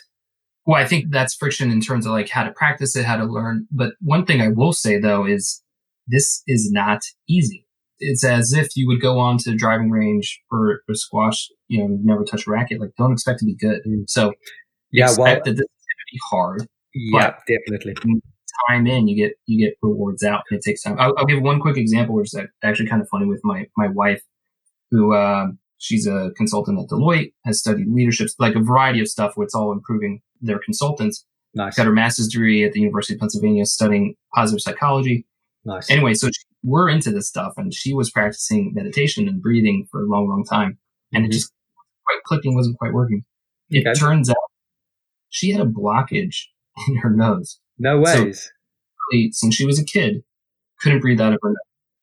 Well, I think that's friction in terms of like how to practice it, how to learn. But one thing I will say though is this is not easy. It's as if you would go on to the driving range for, for squash, you know, never touch a racket. Like, don't expect to be good. Mm. So yeah, well, that this is to be hard. Yeah, definitely. Time in, you get you get rewards out, and it takes time. I'll, I'll give one quick example, which is actually kind of funny with my my wife, who uh, she's a consultant at Deloitte, has studied leadership, like a variety of stuff, where it's all improving their consultants. Nice. Got her master's degree at the University of Pennsylvania, studying positive psychology. Nice. Anyway, so she, we're into this stuff, and she was practicing meditation and breathing for a long, long time, and mm-hmm. it just quite clicking wasn't quite working. It okay. turns out she had a blockage in her nose. No ways. So, since she was a kid, couldn't breathe out of her nose.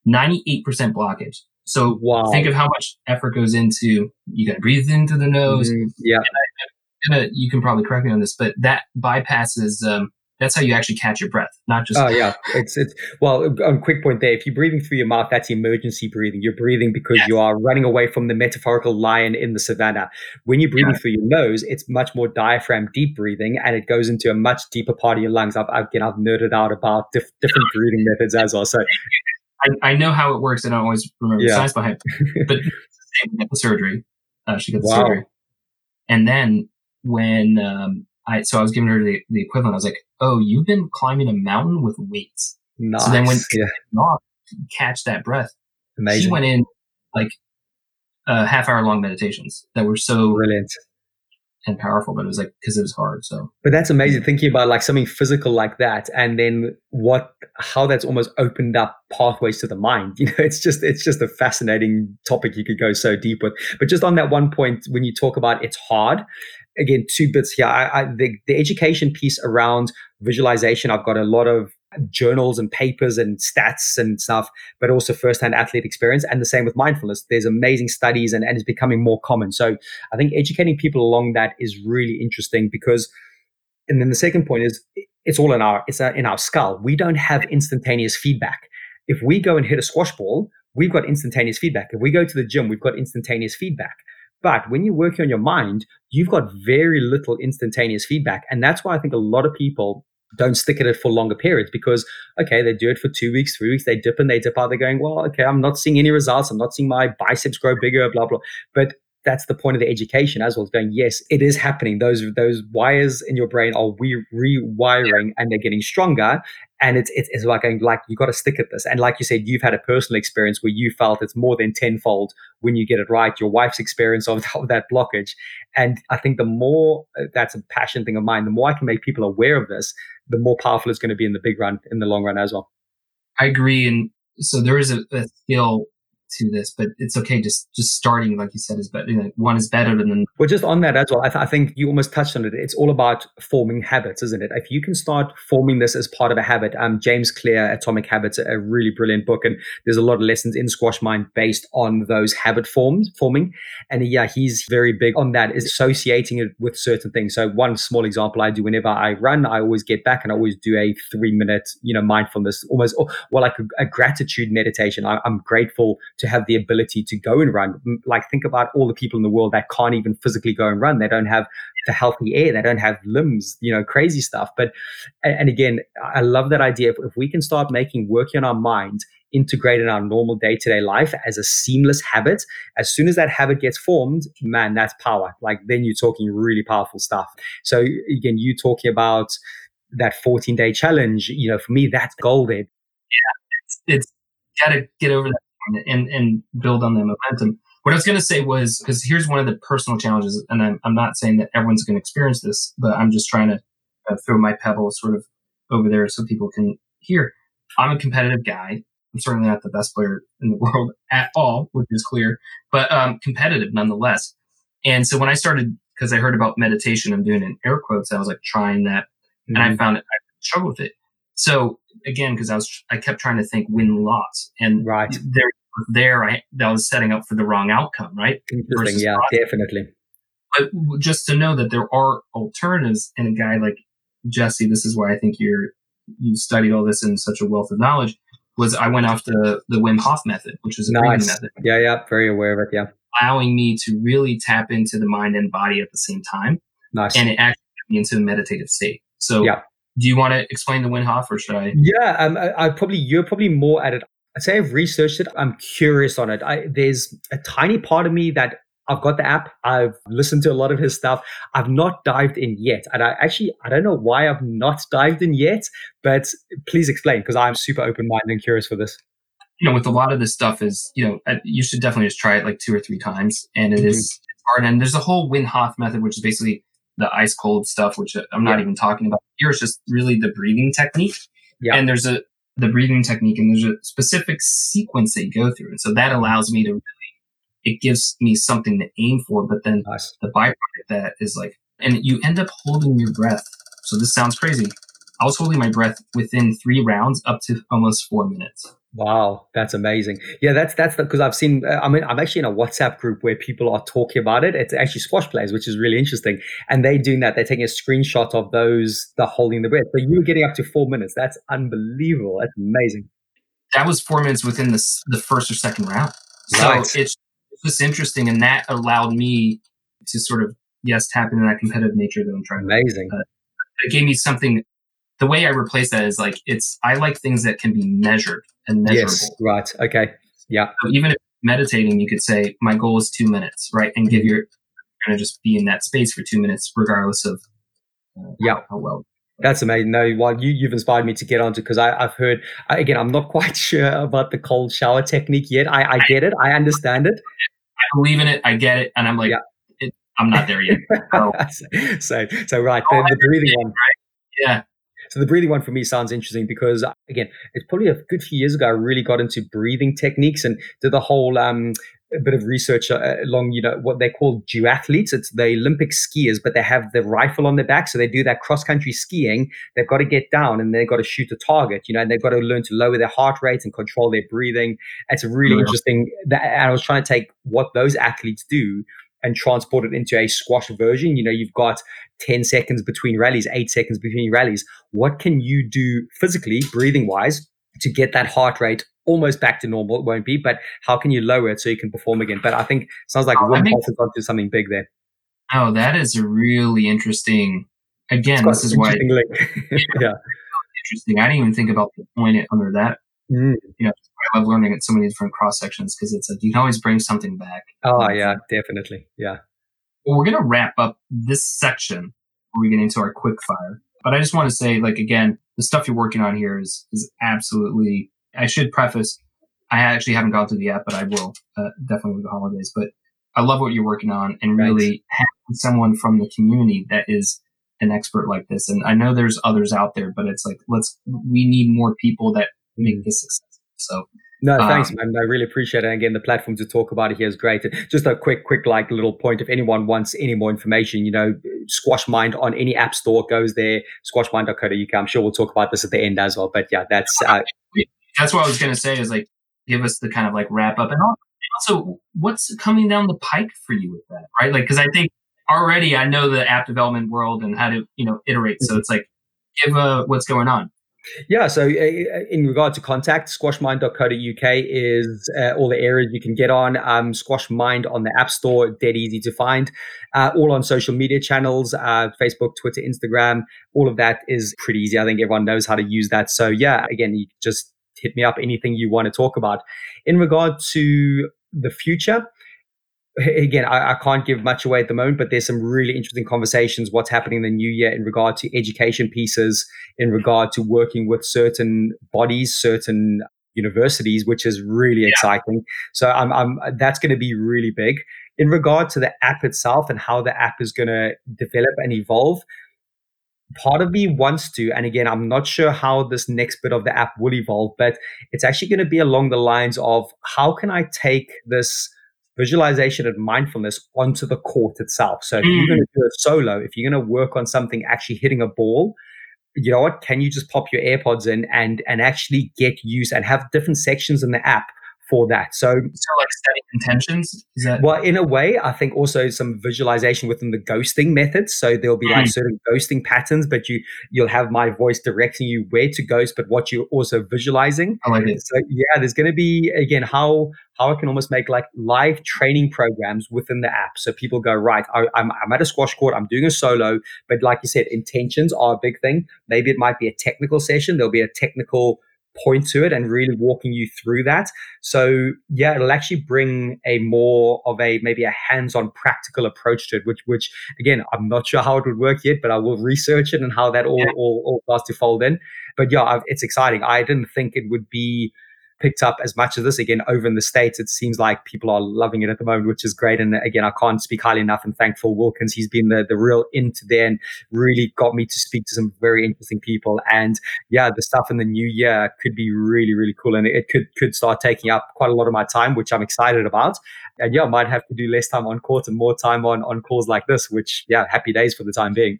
98% blockage. So wow. think of how much effort goes into you got to breathe into the nose. Mm-hmm. Yeah. I, You can probably correct me on this, but that bypasses um, that's how you actually catch your breath, not just. Oh yeah, it's it's well. On quick point there, if you're breathing through your mouth, that's emergency breathing. You're breathing because yes. you are running away from the metaphorical lion in the savannah. When you're breathing yeah. through your nose, it's much more diaphragm deep breathing, and it goes into a much deeper part of your lungs. I've again, I've nerded out about diff- different breathing methods as well. So. I, I know how it works. and I don't always remember yeah. the science behind it, but the surgery. Uh, she got the wow. surgery, and then when um, I so I was giving her the, the equivalent. I was like, "Oh, you've been climbing a mountain with weights." Nice. So then when yeah. off, catch that breath. Amazing. She went in like uh, half hour long meditations that were so brilliant. and powerful, but it was like because it was hard. So, but that's amazing thinking about like something physical like that, and then what, how that's almost opened up pathways to the mind. You know, it's just it's just a fascinating topic you could go so deep with. But just on that one point, when you talk about it's hard, again, two bits here. I, I the the education piece around visualization, I've got a lot of journals and papers and stats and stuff, but also firsthand athlete experience. And the same with mindfulness. There's amazing studies and, and it's becoming more common. So I think educating people along that is really interesting because, and then the second point is it's all in our, it's uh, in our skull. We don't have instantaneous feedback. If we go and hit a squash ball, we've got instantaneous feedback. If we go to the gym, we've got instantaneous feedback. But when you're working on your mind, you've got very little instantaneous feedback. And that's why I think a lot of people don't stick at it for longer periods because okay they do it for two weeks three weeks they dip and they dip out. They're going well okay i'm not seeing any results. I'm not seeing my biceps grow bigger blah blah. But that's the point of the education as well as going yes it is happening. Those those wires in your brain are re- rewiring and they're getting stronger. And it's it's, it's like going like you got to stick at this. And like you said you've had a personal experience where you felt it's more than tenfold when you get it right your wife's experience of, of that blockage. And i think the more uh, that's a passion thing of mine the more i can make people aware of this the more powerful it's going to be in the big run in the long run as well. I agree and so there is a, a skill to this, but it's okay. Just just starting, like you said, is better. You know, one is better than. Well, just on that as well, I, th- I, think you almost touched on it. It's all about forming habits, isn't it? If you can start forming this as part of a habit, um, James Clear, Atomic Habits, a really brilliant book, and there's a lot of lessons in Squash Mind based on those habit forms forming. And yeah, he's very big on that, is associating it with certain things. So one small example I do whenever I run, I always get back and I always do a three minute, you know, mindfulness, almost, well, like a, a gratitude meditation. I, I'm grateful to have the ability to go and run. Like think about all the people in the world that can't even physically go and run. They don't have the healthy air. They don't have limbs, you know, crazy stuff. But, and again, I love that idea. If, we can start making working on our mind integrated in our normal day to day life as a seamless habit, as soon as that habit gets formed, man, that's power. Like then you're talking really powerful stuff. So again, you talking about that 14 day challenge, you know, for me, that's golden. Yeah, it's, it's got to get over that and and build on that momentum. What I was going to say was because here's one of the personal challenges, and I'm, I'm not saying that everyone's going to experience this, but I'm just trying to uh, throw my pebble sort of over there so people can hear. I'm a competitive guy. I'm certainly not the best player in the world at all, which is clear, but um, competitive nonetheless. And so when I started, because I heard about meditation, I'm doing in air quotes, I was like trying that, mm-hmm. and I mm-hmm. found it, I struggled with it. So again, because I was, I kept trying to think win loss, and right there, there, I that was setting up for the wrong outcome, right? Interesting, yeah, definitely. But just to know that there are alternatives, and a guy like Jesse, this is why I think you're you studied all this in such a wealth of knowledge. Was I went off the the Wim Hof method, which was a nice. breathing method. Yeah, yeah, very aware of it. Yeah, allowing me to really tap into the mind and body at the same time. Nice, and it actually me into a meditative state. So yeah do you want to explain the Wim Hof or should I? Yeah, um, I, I, probably you're probably more at it. I'd say I've researched it. I'm curious on it. I, there's a tiny part of me that I've got the app. I've listened to a lot of his stuff. I've not dived in yet, and I actually I don't know why I've not dived in yet. But please explain because I'm super open minded and curious for this. You know, with a lot of this stuff is you know you should definitely just try it like two or three times, and it mm-hmm. is hard. And there's a whole Wim Hof method, which is basically the ice cold stuff, which I'm not yeah. even talking about here. It's just really the breathing technique. Yeah. And there's a, the breathing technique and there's a specific sequence that you go through. And so that allows me to really, it gives me something to aim for. But then nice. the byproduct that is like, and you end up holding your breath. So this sounds crazy. I was holding my breath within three rounds up to almost four minutes. Wow, that's amazing. Yeah, that's that's because I've seen. Uh, I mean, I'm actually in a WhatsApp group where people are talking about it. It's actually squash players, which is really interesting, and they're doing that. They're taking a screenshot of those. the holding the breath. So you're getting up to four minutes. That's unbelievable. That's amazing. That was four minutes within the the first or second round. So right. it's, it's just interesting, and that allowed me to sort of yes tap into that competitive nature that I'm trying. Amazing. To, uh, it gave me something the way I replace that is like it's I like things that can be measured and measurable. Yes, right. Okay. Yeah. So even if meditating, you could say my goal is two minutes, right, and give mm-hmm. your kind of just be in that space for two minutes, regardless of uh, yeah how, how well. That's amazing. No, well, you, you've inspired me to get onto because I've heard again. I'm not quite sure about the cold shower technique yet. I, I get it. I understand it. I believe in it. I get it, and I'm like, yeah. I'm not there yet. So, so, so right, the, the breathing one. yeah. So the breathing one for me sounds interesting because again, it's probably a good few years ago I really got into breathing techniques and did the whole um, a bit of research uh, along, you know, what they call duathletes. It's the Olympic skiers, but they have the rifle on their back. So they do that cross country skiing. They've got to get down and they've got to shoot a target, you know, and they've got to learn to lower their heart rate and control their breathing. It's really yeah. interesting. That, I was trying to take what those athletes do and transport it into a squash version. You know, you've got 10 seconds between rallies, eight seconds between rallies. What can you do physically, breathing wise, to get that heart rate almost back to normal. It won't be, but how can you lower it so you can perform again? But I think sounds like oh, Wim Hof has onto something big there. Oh, that is a really interesting. Again, this is why. yeah. Interesting. I didn't even think about the point under that. Mm. You know, I love learning at so many different cross sections because it's like you can always bring something back. Oh yeah, definitely. Yeah. Well, we're gonna wrap up this section before we get into our quick fire. But I just want to say, like again, the stuff you're working on here is is absolutely I should preface, I actually haven't gone through the app, but I will uh, definitely with the holidays. But I love what you're working on, and really having someone from the community that is an expert like this. And I know there's others out there, but it's like let's we need more people that make mm. this successful. So no, thanks, um, man. I really appreciate it. And again, the platform to talk about it here is great. Just a quick, quick, like little point. If anyone wants any more information, you know, Squash Mind on any app store goes there. Squashmind.co.uk. I'm sure we'll talk about this at the end as well. But yeah, that's uh, that's what I was going to say is like, give us the kind of like wrap up and also what's coming down the pike for you with that, right? Like, cause I think already I know the app development world and how to, you know, iterate. So it's like, give uh, what's going on. Yeah, so uh, in regard to contact, squashmind.co.uk is uh, all the areas you can get on. Um, Squash Mind on the App Store, dead easy to find. Uh, all on social media channels, uh, Facebook, Twitter, Instagram, all of that is pretty easy. I think everyone knows how to use that. So yeah, again, you just hit me up anything you want to talk about. In regard to the future, again, I, I, can't give much away at the moment, but there's some really interesting conversations. What's happening in the new year in regard to education pieces, in regard to working with certain bodies, certain universities, which is really yeah. exciting. So I'm, I'm that's going to be really big. In regard to the app itself and how the app is going to develop and evolve, part of me wants to, and again, I'm not sure how this next bit of the app will evolve, but it's actually going to be along the lines of how can I take this visualization and mindfulness onto the court itself. So if mm. you're going to do a solo, if you're going to work on something actually hitting a ball, you know what? Can you just pop your AirPods in and and actually get used and have different sections in the app for that. So, so like setting intentions. Is that well, in a way, I think also some visualization within the ghosting methods. So there'll be mm. like certain ghosting patterns, but you you'll have my voice directing you where to ghost, but what you're also visualizing. I like it. So yeah, there's going to be again how how I can almost make like live training programs within the app. So people go, right, I, I'm, I'm at a squash court, I'm doing a solo, but like you said, intentions are a big thing. Maybe it might be a technical session. There'll be a technical point to it and really walking you through that. So yeah, it'll actually bring a more of a maybe a hands-on practical approach to it, which which again I'm not sure how it would work yet, but I will research it and how that all yeah. all, all starts to fold in. But yeah, I've, it's exciting. I didn't think it would be picked up as much of this again over in the states. It seems like people are loving it at the moment, which is great. And again, I can't speak highly enough and thankful Wilkins. He's been the the real into there and really got me to speak to some very interesting people. And yeah, the stuff in the new year could be really really cool, and it could could start taking up quite a lot of my time, which I'm excited about. And yeah, I might have to do less time on court and more time on on calls like this, which yeah, happy days for the time being.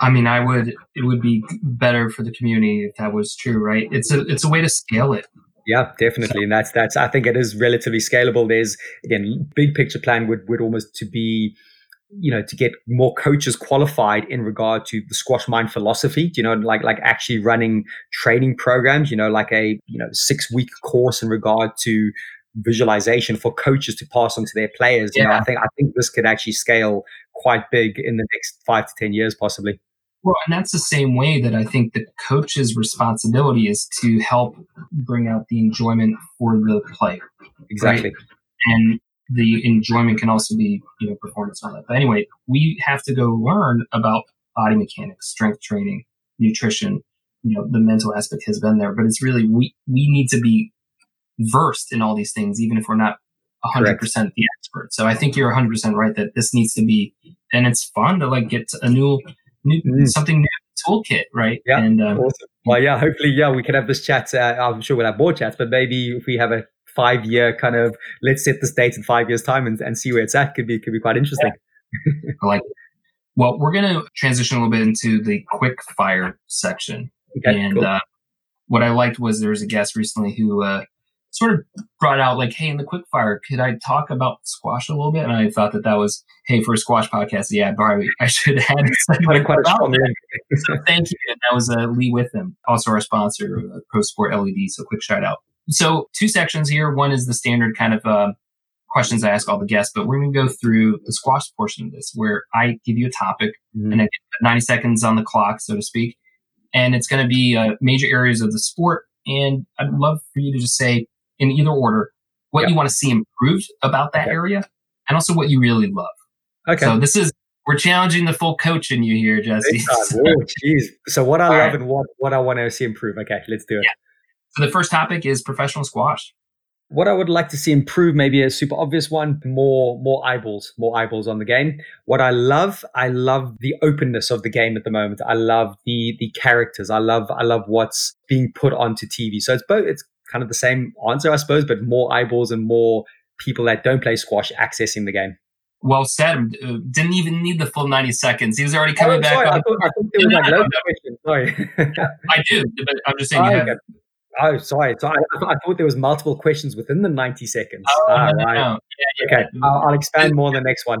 I mean, I would. It would be better for the community if that was true, right? It's a it's a way to scale it. Yeah, definitely. And that's that's I think it is relatively scalable. There's again big picture plan would would almost to be you know to get more coaches qualified in regard to the squash mind philosophy you know like like actually running training programs you know like a you know six week course in regard to visualization for coaches to pass on to their players you yeah. know i think i think this could actually scale quite big in the next five to ten years possibly well, and that's the same way that I think the coach's responsibility is to help bring out the enjoyment for the player. Exactly. Right? And the enjoyment can also be, you know, performance on that. But anyway, we have to go learn about body mechanics, strength training, nutrition. You know, the mental aspect has been there, but it's really we we need to be versed in all these things, even if we're not 100% Correct. the expert. So I think you're 100% right that this needs to be and it's fun to like get a new, new Mm. something new toolkit, right? Yeah, and um, Awesome. Well, yeah, hopefully, yeah, we can have this chat. Uh, I'm sure we'll have more chats, but maybe if we have a five year kind of let's set this date in five years' time and, and see where it's at, could be could be quite interesting. I like. Well, we're going to transition a little bit into the quick fire section, Okay, and cool. uh, what I liked was there was a guest recently who uh, sort of brought out like, "Hey, in the quick fire, could I talk about squash a little bit?" And I thought that that was, "Hey, for a squash podcast, yeah, probably I should have had quite, quite a strong So thank you. And that was uh, Lee Witham, also our sponsor, uh, Pro Sport LED. So quick shout out. So two sections here. One is the standard kind of uh, questions I ask all the guests, but we're going to go through the squash portion of this, where I give you a topic Mhm. and I get 90 seconds on the clock, so to speak. And it's going to be uh, major areas of the sport. And I'd love for you to just say, in either order, what Yeah. you want to see improved about that Okay. area, and also what you really love. Okay. So this is we're challenging the full coach in you here, Jesse. Oh, jeez. So what I All love right. and what, what I want to see improve. Okay, let's do it. So the first topic is professional squash. What I would like to see improve, maybe a super obvious one, more more eyeballs, more eyeballs on the game. What I love, I love the openness of the game at the moment. I love the the characters. I love I love what's being put onto TV. So it's both it's kind of the same answer, I suppose, but more eyeballs and more people that don't play squash accessing the game. Well said. Uh, didn't even need the full 90 seconds. He was already coming Oh, back sorry, I thought, I thought there was like loads. Sorry. I do, but I'm just saying Oh, you have. okay. Oh, sorry. So I, I thought there was multiple questions within the 90 seconds. Oh, Ah, no, right. no. Yeah, yeah. Okay, I'll, I'll expand more on the next one.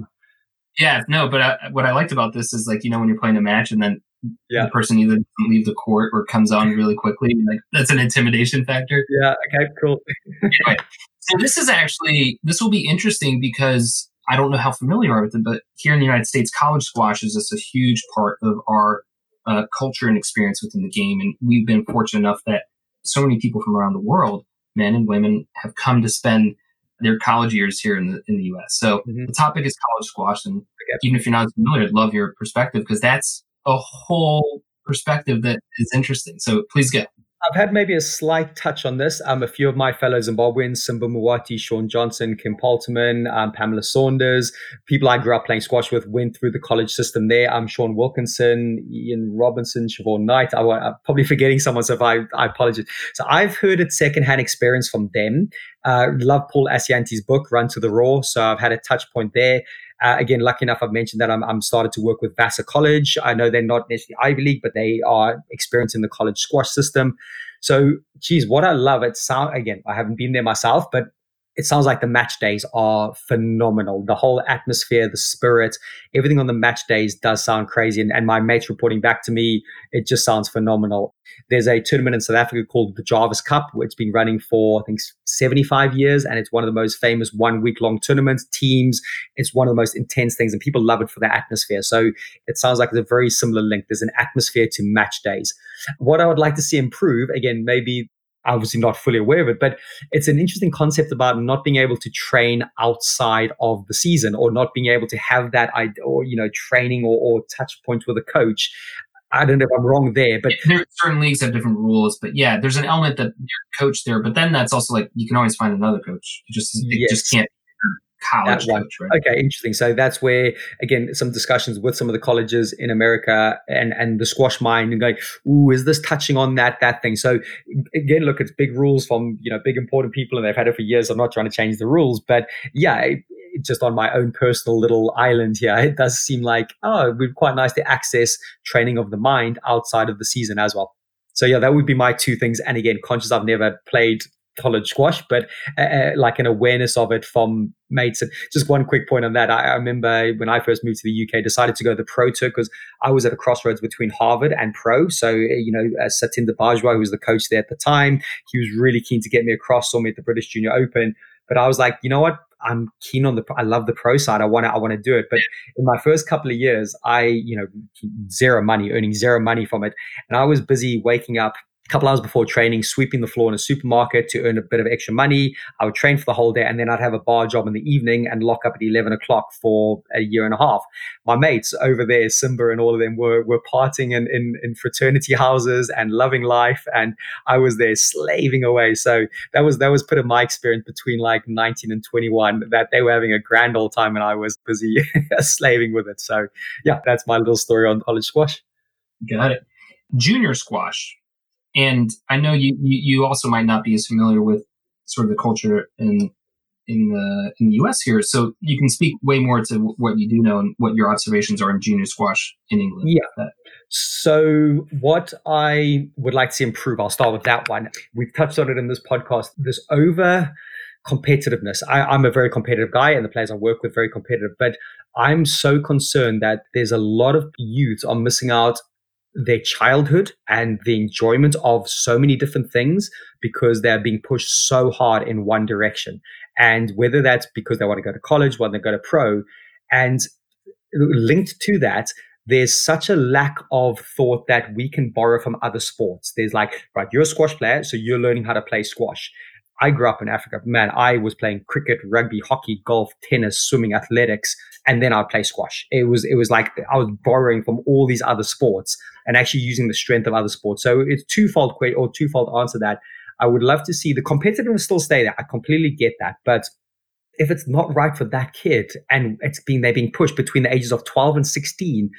Yeah, no, but uh, what I liked about this is like, you know, when you're playing a match and then Yeah. the person either doesn't leave the court or comes on really quickly, like that's an intimidation factor. Yeah. Okay. Cool. Anyway, so this is actually, this will be interesting because I don't know how familiar you are with it, but here in the United States, college squash is just a huge part of our uh, culture and experience within the game. And we've been fortunate enough that so many people from around the world, men and women, have come to spend their college years here in the in the U.S. So Mhm. the topic is college squash, and even if you're not familiar, I'd love your perspective because that's a whole perspective that is interesting. So please go. I've had maybe a slight touch on this. Um, a few of my fellow Zimbabweans, Simba Muwati, Sean Johnson, Kim Polterman, um, Pamela Saunders, people I grew up playing squash with went through the college system there. I'm Sean Wilkinson, Ian Robinson, Siobhan Knight. I, am probably forgetting someone, so I, I apologize. So I've heard it secondhand experience from them. Uh, love Paul Assaiante's book, Run to the Roar. So I've had a touch point there. Uh, again, lucky enough, I've mentioned that I'm, I'm started to work with Vassar College. I know they're not necessarily Ivy League, but they are experiencing the college squash system. So, geez, what I love, it sound again, I haven't been there myself, but it sounds like the match days are phenomenal. The whole atmosphere, the spirit, everything on the match days does sound crazy. And, and my mates reporting back to me, it just sounds phenomenal. There's a tournament in South Africa called the Jarvis Cup, which has been running for, I think, 75 years. And it's one of the most famous one week long tournaments, teams. It's one of the most intense things, and people love it for the atmosphere. So it sounds like there's a very similar link. There's an atmosphere to match days. What I would like to see improve, again, maybe obviously not fully aware of it, but it's an interesting concept about not being able to train outside of the season or not being able to have that or, you know, training or, or touch points with a coach. I don't know if I'm wrong there, but there certain leagues have different rules, but yeah, there's an element that you're coach there, but then that's also like you can always find another coach. It just it Yes. just can't college That one. right? Okay, interesting. So that's where again some discussions with some of the colleges in America and and the squash mind and going, ooh, is this touching on that that thing? So again, look, it's big rules from you know big important people, and they've had it for years. I'm not trying to change the rules, but yeah. It, just on my own personal little island here, it does seem like oh, it would be quite nice to access training of the mind outside of the season as well. So yeah, that would be my two things. And again, conscious I've never played college squash, but uh, like an awareness of it from mates. And just one quick point on that. I, I remember when I first moved to the UK, decided to go the pro tour because I was at a crossroads between Harvard and pro. So, you know, uh, Satinder Bajwa, who was the coach there at the time, he was really keen to get me across, saw me at the British Junior Open. But I was like, you know what? I'm keen on the, I love the pro side. I want to, I want to do it. But in my first couple of years, I, you know, zero money, earning zero money from it. And I was busy waking up couple hours before training, sweeping the floor in a supermarket to earn a bit of extra money. I would train for the whole day and then I'd have a bar job in the evening and lock up at 11 o'clock for a year and a half. My mates over there, Simba and all of them were, were partying in, in, in fraternity houses and loving life. And I was there slaving away. So that was, that was put in my experience between like 19 and 21 that they were having a grand old time and I was busy slaving with it. So yeah, that's my little story on college squash. Got it. Junior squash and I know you, you, also might not be as familiar with sort of the culture in in the in the U.S. here, so you can speak way more to what you do know and what your observations are in junior squash in England. Yeah. Uh, so, what I would like to improve, I'll start with that one. We've touched on it in this podcast. This over competitiveness. I, I'm a very competitive guy, and the players I work with very competitive. But I'm so concerned that there's a lot of youths are missing out their childhood and the enjoyment of so many different things because they're being pushed so hard in one direction. And whether that's because they want to go to college, want to go to pro, and linked to that, there's such a lack of thought that we can borrow from other sports. There's like, right, you're a squash player, so you're learning how to play squash. I grew up in Africa. Man, I was playing cricket, rugby, hockey, golf, tennis, swimming, athletics, and then I'd play squash. It was it was like I was borrowing from all these other sports and actually using the strength of other sports. So it's twofold or twofold answer that I would love to see the competitiveness still stay there. I completely get that, but if it's not right for that kid and it's being they're being pushed between the ages of 12 and 16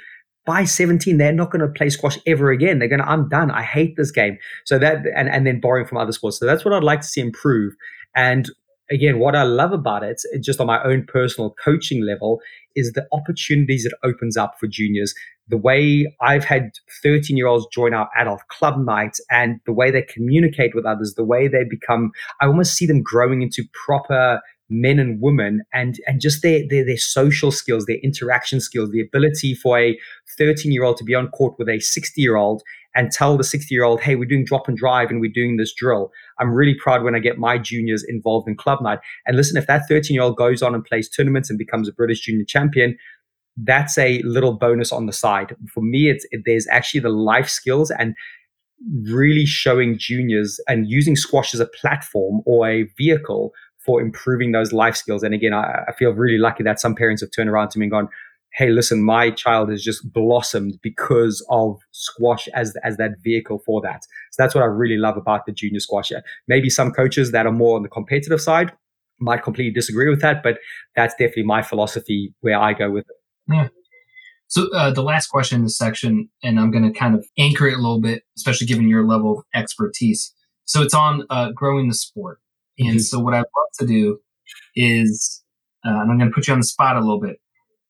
by 17 they're not going to play squash ever again. They're going to i'm done. I hate this game. So that and, and then borrowing from other sports. So that's what i'd like to see improve. And again, what I love about it, just on my own personal coaching level, is the opportunities it opens up for juniors. The way I've had 13 year olds join our adult club night and the way they communicate with others, the way they become, I almost see them growing into proper men and women and and just their, their their social skills their interaction skills the ability for a 13 year old to be on court with a 60 year old and tell the 60 year old, hey, we're doing drop and drive and we're doing this drill. I'm really proud when I get my juniors involved in club night. And listen, if that 13 year old goes on and plays tournaments and becomes a British junior champion, that's a little bonus on the side. For me, it's it, there's actually the life skills and really showing juniors and using squash as a platform or a vehicle for improving those life skills. And again, I, I feel really lucky that some parents have turned around to me and gone, hey, listen, my child has just blossomed because of squash as as that vehicle for that. So that's what I really love about the junior squash. Maybe some coaches that are more on the competitive side might completely disagree with that, but that's definitely my philosophy where I go with it. Yeah. So uh, the last question in this section, and I'm going to kind of anchor it a little bit, especially given your level of expertise. So it's on uh, growing the sport. And mm-hmm. so what I'd love to do is, uh, and I'm going to put you on the spot a little bit.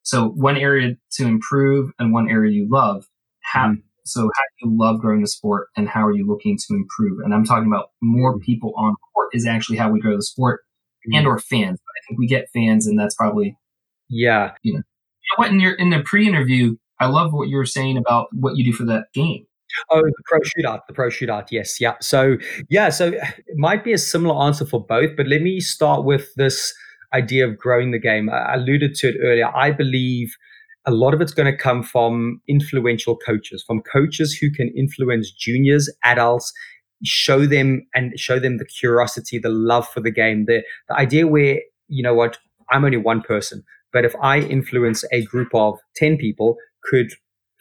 So one area to improve and one area you love. How, mm-hmm. So how do you love growing the sport and how are you looking to improve? And I'm talking about more mm-hmm. people on court is actually how we grow the sport mm-hmm. and or fans. But I think we get fans and that's probably, yeah. You know, you know what, in your, in the pre-interview, I love what you were saying about what you do for that game. Oh, the pro shootout, the pro shootout. Yes. Yeah. So, yeah. So it might be a similar answer for both, but let me start with this idea of growing the game. I alluded to it earlier. I believe a lot of it's going to come from influential coaches, from coaches who can influence juniors, adults, show them and show them the curiosity, the love for the game, the, the idea where, you know what, I'm only one person, but if I influence a group of 10 people, could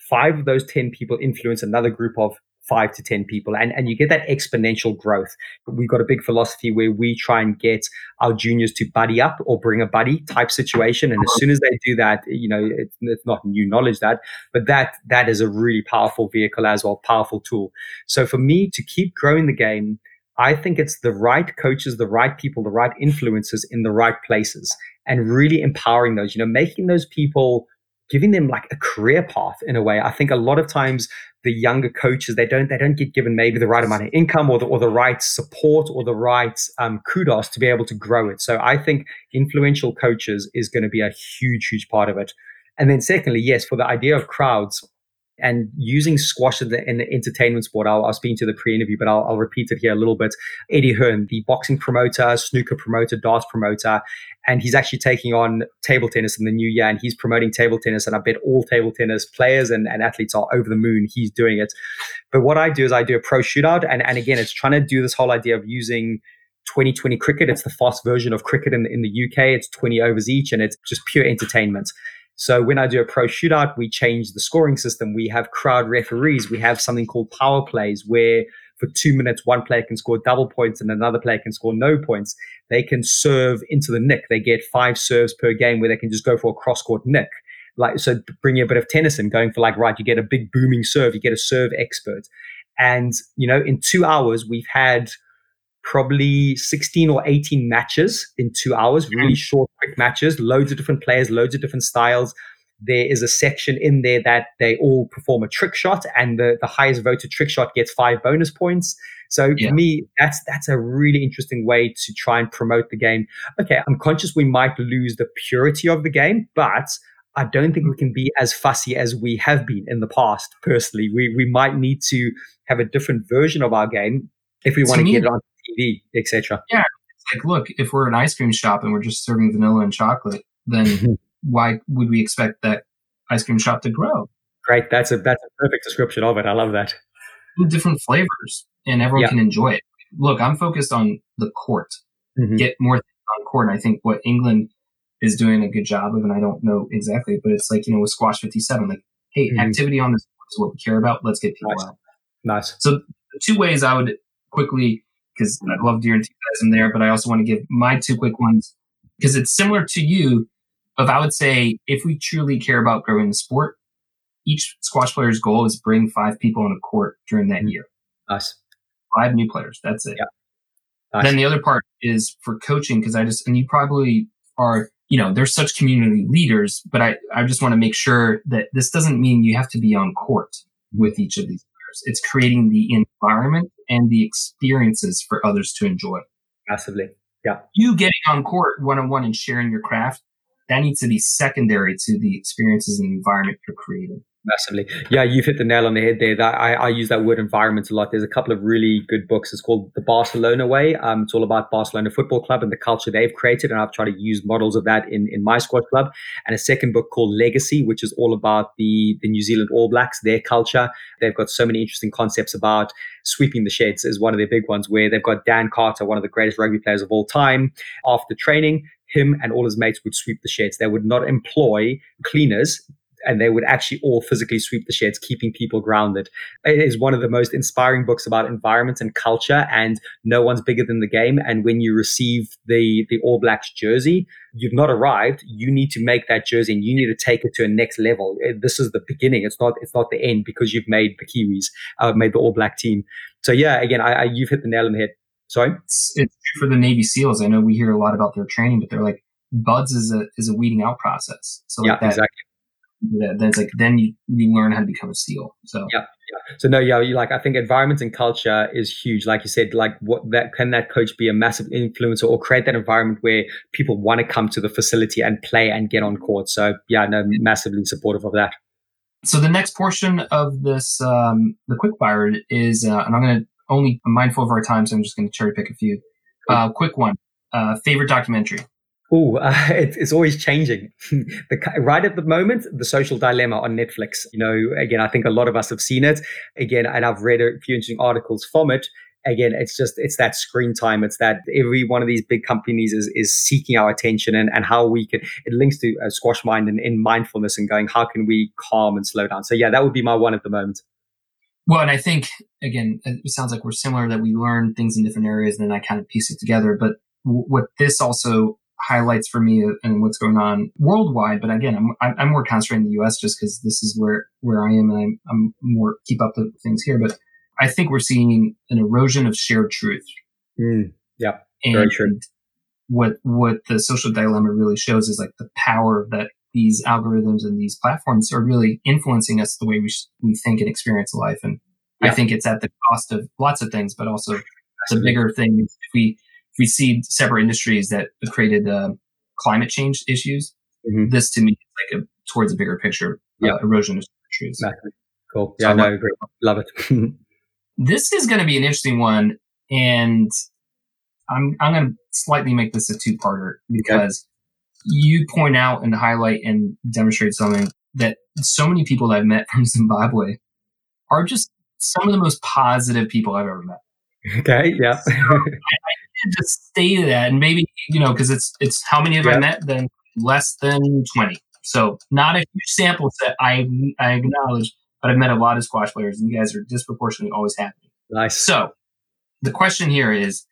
five of those 10 people influence another group of five to 10 people and, and you get that exponential growth. We've got a big philosophy where we try and get our juniors to buddy up or bring a buddy type situation. And as soon as they do that, you know, it's, it's not new knowledge that, but that, that is a really powerful vehicle as well, powerful tool. So for me to keep growing the game, I think it's the right coaches, the right people, the right influencers in the right places and really empowering those, you know, making those people giving them like a career path in a way. I think a lot of times the younger coaches they don't they don't get given maybe the right amount of income or the or the right support or the right um, kudos to be able to grow it. So I think influential coaches is going to be a huge huge part of it. And then secondly, yes, for the idea of crowds, and using squash in the, in the entertainment sport. I'll, I'll speak to the pre-interview, but I'll, I'll, repeat it here a little bit. Eddie Hearn, the boxing promoter, snooker promoter, darts promoter, and he's actually taking on table tennis in the new year and he's promoting table tennis and i bet all table tennis players and, and athletes are over the moon he's doing it but what i do is i do a pro shootout and, and again it's trying to do this whole idea of using 2020 cricket it's the fast version of cricket in, in the uk it's 20 overs each and it's just pure entertainment so when I do a pro shootout, we change the scoring system. We have crowd referees. We have something called power plays where for two minutes, one player can score double points and another player can score no points. They can serve into the nick. They get five serves per game where they can just go for a cross court nick. Like, so bringing a bit of tennis in, going for like, right, you get a big booming serve, you get a serve expert. And, you know, in two hours, we've had probably 16 or 18 matches in two hours, really short, quick matches, loads of different players, loads of different styles. There is a section in there that they all perform a trick shot, and the, the highest voted trick shot gets five bonus points. So yeah. for me, that's that's a really interesting way to try and promote the game. Okay, I'm conscious we might lose the purity of the game, but I don't think we can be as fussy as we have been in the past. Personally, we we might need to have a different version of our game if we want to get it on TV, etc. Yeah, it's like look, if we're an ice cream shop and we're just serving vanilla and chocolate, then why would we expect that ice cream shop to grow? Great, that's a that's a perfect description of it. I love that. Different flavors, and everyone yeah. can enjoy it. Look, I'm focused on the court. Mm-hmm. Get more on court. And I think what England is doing a good job of, and I don't know exactly, but it's like you know with Squash 57, like hey, mm-hmm. activity on this is what we care about. Let's get people nice. out. Nice. So two ways I would quickly because I love deer enthusiasm there, but I also want to give my two quick ones because it's similar to you. Of I would say if we truly care about growing the sport, each squash player's goal is bring five people on a court during that mm-hmm. year. Nice. Five new players. That's it. Yeah. Nice. Then the other part is for coaching because I just and you probably are you know there's such community leaders, but I I just want to make sure that this doesn't mean you have to be on court with each of these players. It's creating the environment and the experiences for others to enjoy. Massively. Yeah. You getting on court one on one and sharing your craft, that needs to be secondary to the experiences and environment you're creating. Massively. Yeah, you've hit the nail on the head there. That I, I use that word environment a lot. There's a couple of really good books. It's called The Barcelona Way. Um, it's all about Barcelona Football Club and the culture they've created. And I've tried to use models of that in, in my squad club. And a second book called Legacy, which is all about the, the New Zealand All Blacks, their culture. They've got so many interesting concepts about sweeping the sheds is one of their big ones where they've got Dan Carter, one of the greatest rugby players of all time. After training, him and all his mates would sweep the sheds. They would not employ cleaners and they would actually all physically sweep the sheds, keeping people grounded. It is one of the most inspiring books about environment and culture, and no one's bigger than the game. And when you receive the the All Blacks jersey, you've not arrived. You need to make that jersey, and you need to take it to a next level. This is the beginning. It's not it's not the end because you've made the Kiwis, uh, made the All Black team. So yeah, again, I, I, you've hit the nail on the head. Sorry, it's, it's true for the Navy SEALs. I know we hear a lot about their training, but they're like BUD/S is a is a weeding out process. So like yeah, that, exactly that's like then you, you learn how to become a seal so yeah, yeah. so no yeah you like i think environment and culture is huge like you said like what that can that coach be a massive influencer or create that environment where people want to come to the facility and play and get on court so yeah no massively supportive of that so the next portion of this um the quick fire is uh, and i'm going to only I'm mindful of our time so i'm just going to cherry pick a few uh quick one uh favorite documentary Oh, uh, it, it's always changing. the, right at the moment, the social dilemma on Netflix. You know, again, I think a lot of us have seen it. Again, and I've read a few interesting articles from it. Again, it's just it's that screen time. It's that every one of these big companies is is seeking our attention and, and how we can. It links to uh, squash mind and in mindfulness and going how can we calm and slow down. So yeah, that would be my one at the moment. Well, and I think again, it sounds like we're similar that we learn things in different areas, and then I kind of piece it together. But w- what this also highlights for me and what's going on worldwide. But again, I'm, I'm more concentrated in the U.S. just because this is where where I am, and I'm, I'm more keep up to things here. But I think we're seeing an erosion of shared truth. Mm, yeah, and very true. What what the social dilemma really shows is like the power that these algorithms and these platforms are really influencing us the way we, sh- we think and experience life. And yeah. I think it's at the cost of lots of things, but also the bigger thing if we we see separate industries that have created uh, climate change issues, mm-hmm. this to me is like a towards a bigger picture uh, erosion of trees. Exactly. Cool. Yeah, so no, I agree. Love it. this is going to be an interesting one, and I'm I'm going to slightly make this a two parter because you point out and highlight and demonstrate something that so many people that I've met from Zimbabwe are just some of the most positive people I've ever met. Okay, yeah. so I, I just say that, and maybe you know, because it's it's how many have I met? Then less than twenty. So not a huge sample set. I I acknowledge, but I've met a lot of squash players, and you guys are disproportionately always happy. Nice. So the question here is,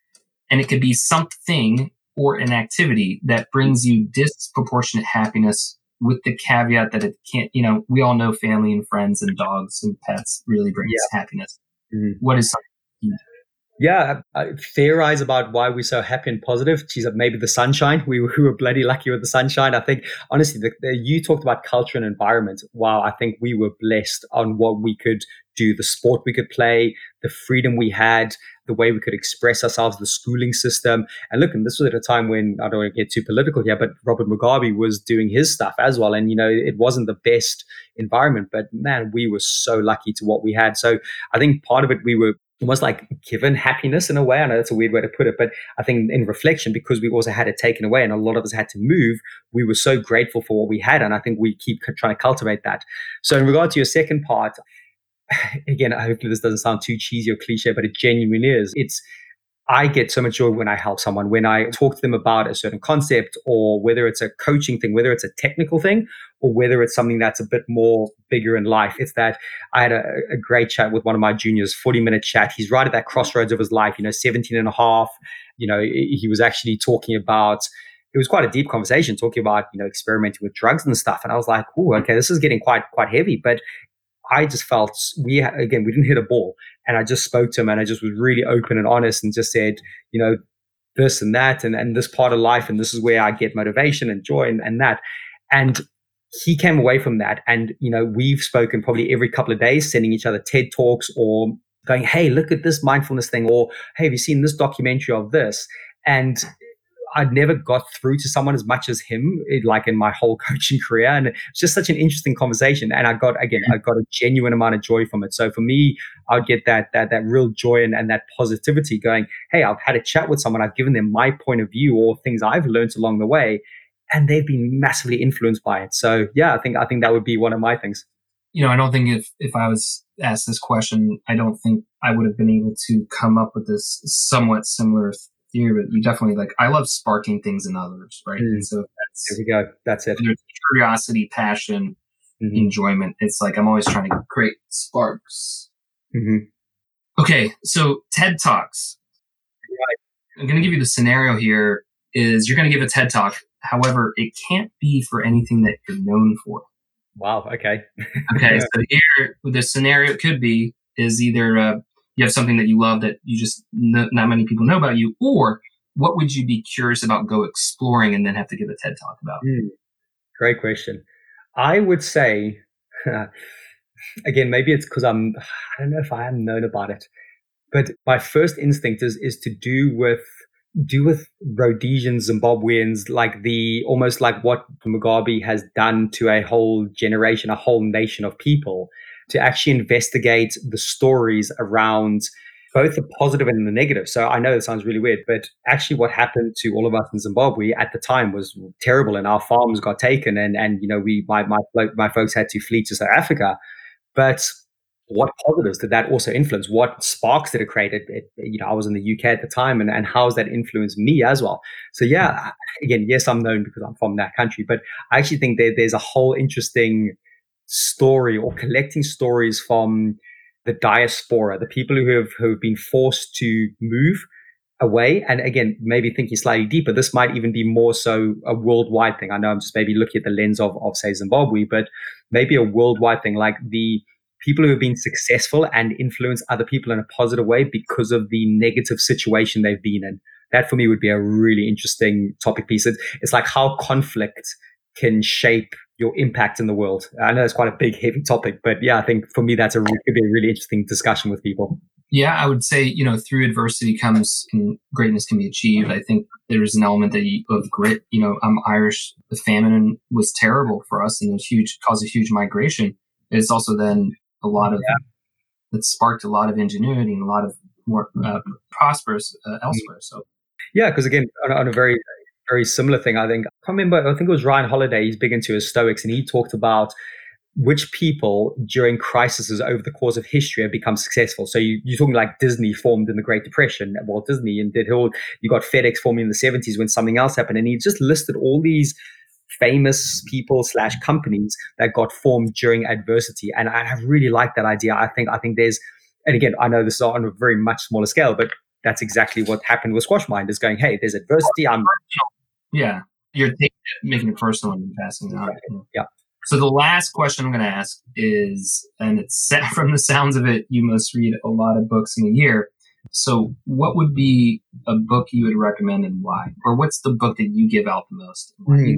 and it could be something or an activity that brings you disproportionate happiness with the caveat that it can't, you know, we all know family and friends and dogs and pets really brings yeah. happiness. Mm-hmm. What is something? Yeah, I theorize about why we're so happy and positive. Geez, uh, maybe the sunshine. We, we were bloody lucky with the sunshine. I think, honestly, the, the, you talked about culture and environment. Wow, I think we were blessed on what we could do, the sport we could play, the freedom we had, the way we could express ourselves, the schooling system. And look, and this was at a time when I don't want to get too political here, but Robert Mugabe was doing his stuff as well. And, you know, it wasn't the best environment, but man, we were so lucky to what we had. So I think part of it, we were almost like given happiness in a way. I know that's a weird way to put it, but I think in reflection, because we also had it taken away and a lot of us had to move, we were so grateful for what we had. And I think we keep trying to cultivate that. So in regard to your second part, again, hopefully this doesn't sound too cheesy or cliche, but it genuinely is. It's I get so much joy when I help someone, when I talk to them about a certain concept, or whether it's a coaching thing, whether it's a technical thing, or whether it's something that's a bit more bigger in life. It's that I had a, a great chat with one of my juniors, 40 minute chat. He's right at that crossroads of his life, you know, 17 and a half. You know, he was actually talking about it was quite a deep conversation talking about you know experimenting with drugs and stuff and i was like oh okay this is getting quite quite heavy but I just felt we again we didn't hit a ball, and I just spoke to him and I just was really open and honest and just said, you know, this and that and, and this part of life and this is where I get motivation and joy and, and that. And he came away from that and you know we've spoken probably every couple of days sending each other ted talks or going hey look at this mindfulness thing or hey have you seen this documentary of this and I'd never got through to someone as much as him, eh, like in my whole coaching career. And it's just such an interesting conversation. And I got, again, I got a genuine amount of joy from it. So for me, I'd get that, that, that real joy and, and that positivity going, Hey, I've had a chat with someone. I've given them my point of view or things I've learned along the way. And they've been massively influenced by it. So yeah, I think, I think that would be one of my things. You know, I don't think if, if I was asked this question, I don't think I would have been able to come up with this somewhat similar theory, but you definitely like. I love sparking things in others, right? Mm. so that's there we go. That's it. There's curiosity, passion, mm-hmm. enjoyment. It's like I'm always trying to create sparks. Mm-hmm. Okay, so TED Talks. Right. I'm going to give you the scenario here. Is you're going to give a TED Talk. However, it can't be for anything that you're known for. Wow. Okay. okay. So here, the scenario could be is either uh, you have something that you love that you just n- not many people know about you, or what would you be curious about go exploring and then have to give a TED talk about? Mm, great question. I would say, again, maybe it's because I'm, I don't know if I am known about it, but my first instinct is, is to do with, do with Rhodesians, Zimbabweans, like the, almost like what Mugabe has done to a whole generation, a whole nation of people to actually investigate the stories around both the positive and the negative. So I know it sounds really weird, but actually what happened to all of us in Zimbabwe at the time was terrible and our farms got taken and, and you know, we, my, my, my folks had to flee to South Africa. But what positives did that also influence? What sparks did it create? It, it, you know, I was in the UK at the time and, and how has that influenced me as well? So yeah, again, yes, I'm known because I'm from that country, but I actually think that there's a whole interesting story or collecting stories from the diaspora, the people who have, who have been forced to move away. And again, maybe thinking slightly deeper, this might even be more so a worldwide thing. I know I'm just maybe looking at the lens of, of say Zimbabwe, but maybe a worldwide thing, like the people who have been successful and influence other people in a positive way because of the negative situation they've been in. That for me would be a really interesting topic piece. It's, it's like how conflict can shape your impact in the world. I know it's quite a big, heavy topic, but yeah, I think for me that's a could be a really interesting discussion with people. Yeah, I would say you know through adversity comes and greatness can be achieved. I think there's an element that you, of grit. You know, I'm Irish. The famine was terrible for us, and it was huge, caused a huge migration. It's also then a lot of yeah. that sparked a lot of ingenuity and a lot of more uh, prosperous uh, elsewhere. So yeah, because again, on, on, a very very similar thing. I think I can't remember. I think it was Ryan Holiday. He's big into his Stoics, and he talked about which people during crises over the course of history have become successful. So you, you're talking like Disney formed in the Great Depression, Walt Disney, and did all. You got FedEx forming in the 70s when something else happened, and he just listed all these famous people slash companies that got formed during adversity. And I have really like that idea. I think I think there's, and again, I know this is on a very much smaller scale, but that's exactly what happened with Squash Mind. Is going, hey, there's adversity. I'm yeah, you're taking, making it personal and passing it on. Yeah. So the last question I'm going to ask is, and it's from the sounds of it, you must read a lot of books in a year. So what would be a book you would recommend and why? Or what's the book that you give out the most? Mm.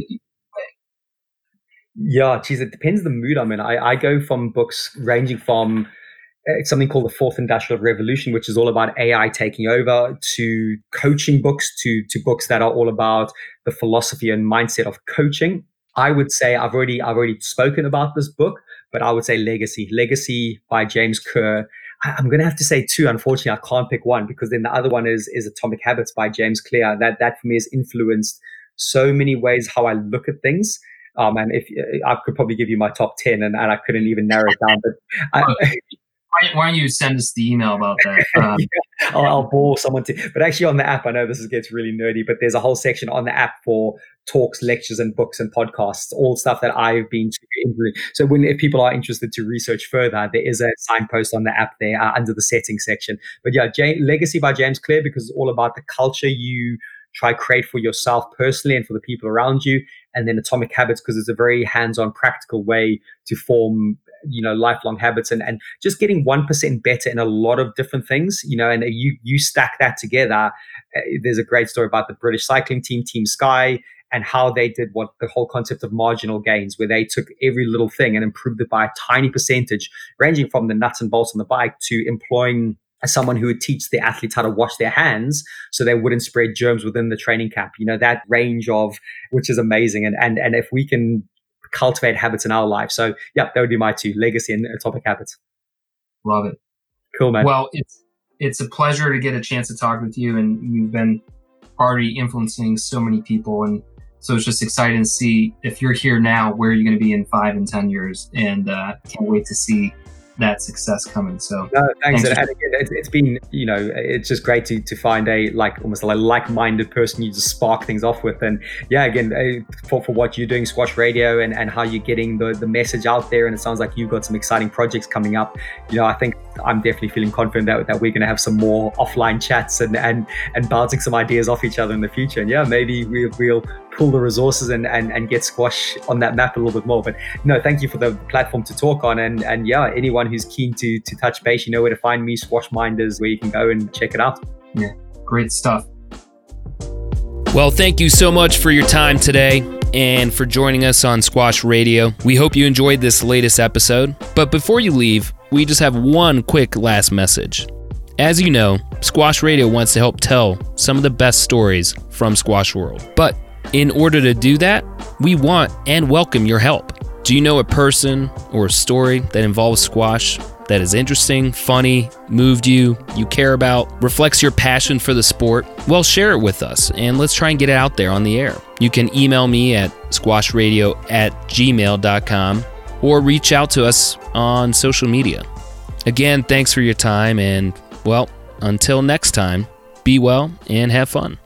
Yeah, geez, it depends the mood I'm in. I, I go from books ranging from something called the fourth industrial revolution which is all about ai taking over to coaching books to to books that are all about the philosophy and mindset of coaching. I would say i've already i've already spoken about this book but i would say legacy. Legacy by james Kerr. I, am going to have to say two. Unfortunately i can't pick one because then the other one is is atomic habits by james clear. That that for me has influenced so many ways how i look at things. Um, and if I could probably give you my top 10 and, and I couldn't even narrow it down, but I, why, why, don't you send us the email about that? Um, yeah, I'll, I'll, bore someone to, but actually on the app, I know this gets really nerdy, but there's a whole section on the app for talks, lectures, and books and podcasts, all stuff that I've been to. So when if people are interested to research further, there is a signpost on the app there uh, under the settings section. But yeah, J- Legacy by James Clear because it's all about the culture you try create for yourself personally and for the people around you and then atomic habits because it's a very hands-on practical way to form you know lifelong habits and and just getting 1% better in a lot of different things you know and you you stack that together uh, there's a great story about the british cycling team team sky and how they did what the whole concept of marginal gains, where they took every little thing and improved it by a tiny percentage, ranging from the nuts and bolts on the bike to employing someone who would teach the athletes how to wash their hands so they wouldn't spread germs within the training camp. You know, that range of which is amazing. And and and if we can cultivate habits in our life. So yeah, that would be my two legacy and atomic habits. Love it. Cool, man. Well, it's it's a pleasure to get a chance to talk with you, and you've been already influencing so many people, and so it's just exciting to see if you're here now, where you're going to be in five and ten years, and uh, can't wait to see that success coming. So no, thanks. thanks and, again, it's, it's been you know it's just great to to find a like almost like like-minded person you just spark things off with. And yeah, again uh, for, for what you're doing, Squash Radio, and and how you're getting the the message out there. And it sounds like you've got some exciting projects coming up. You know, I think I'm definitely feeling confident that, that we're going to have some more offline chats and and and bouncing some ideas off each other in the future. And yeah, maybe we'll we'll pull the resources and, and, and get squash on that map a little bit more. But no, thank you for the platform to talk on. And and yeah, anyone who's keen to to touch base, you know where to find me, Squash Minders, where you can go and check it out. Yeah, great stuff. Well, thank you so much for your time today and for joining us on Squash Radio. We hope you enjoyed this latest episode. But before you leave, we just have one quick last message. As you know, Squash Radio wants to help tell some of the best stories from Squash World. But in order to do that, we want and welcome your help. Do you know a person or a story that involves squash that is interesting, funny, moved you, you care about, reflects your passion for the sport? Well, share it with us and let's try and get it out there on the air. You can email me at squashradio at gmail.com or reach out to us on social media. Again, thanks for your time and, well, until next time, be well and have fun.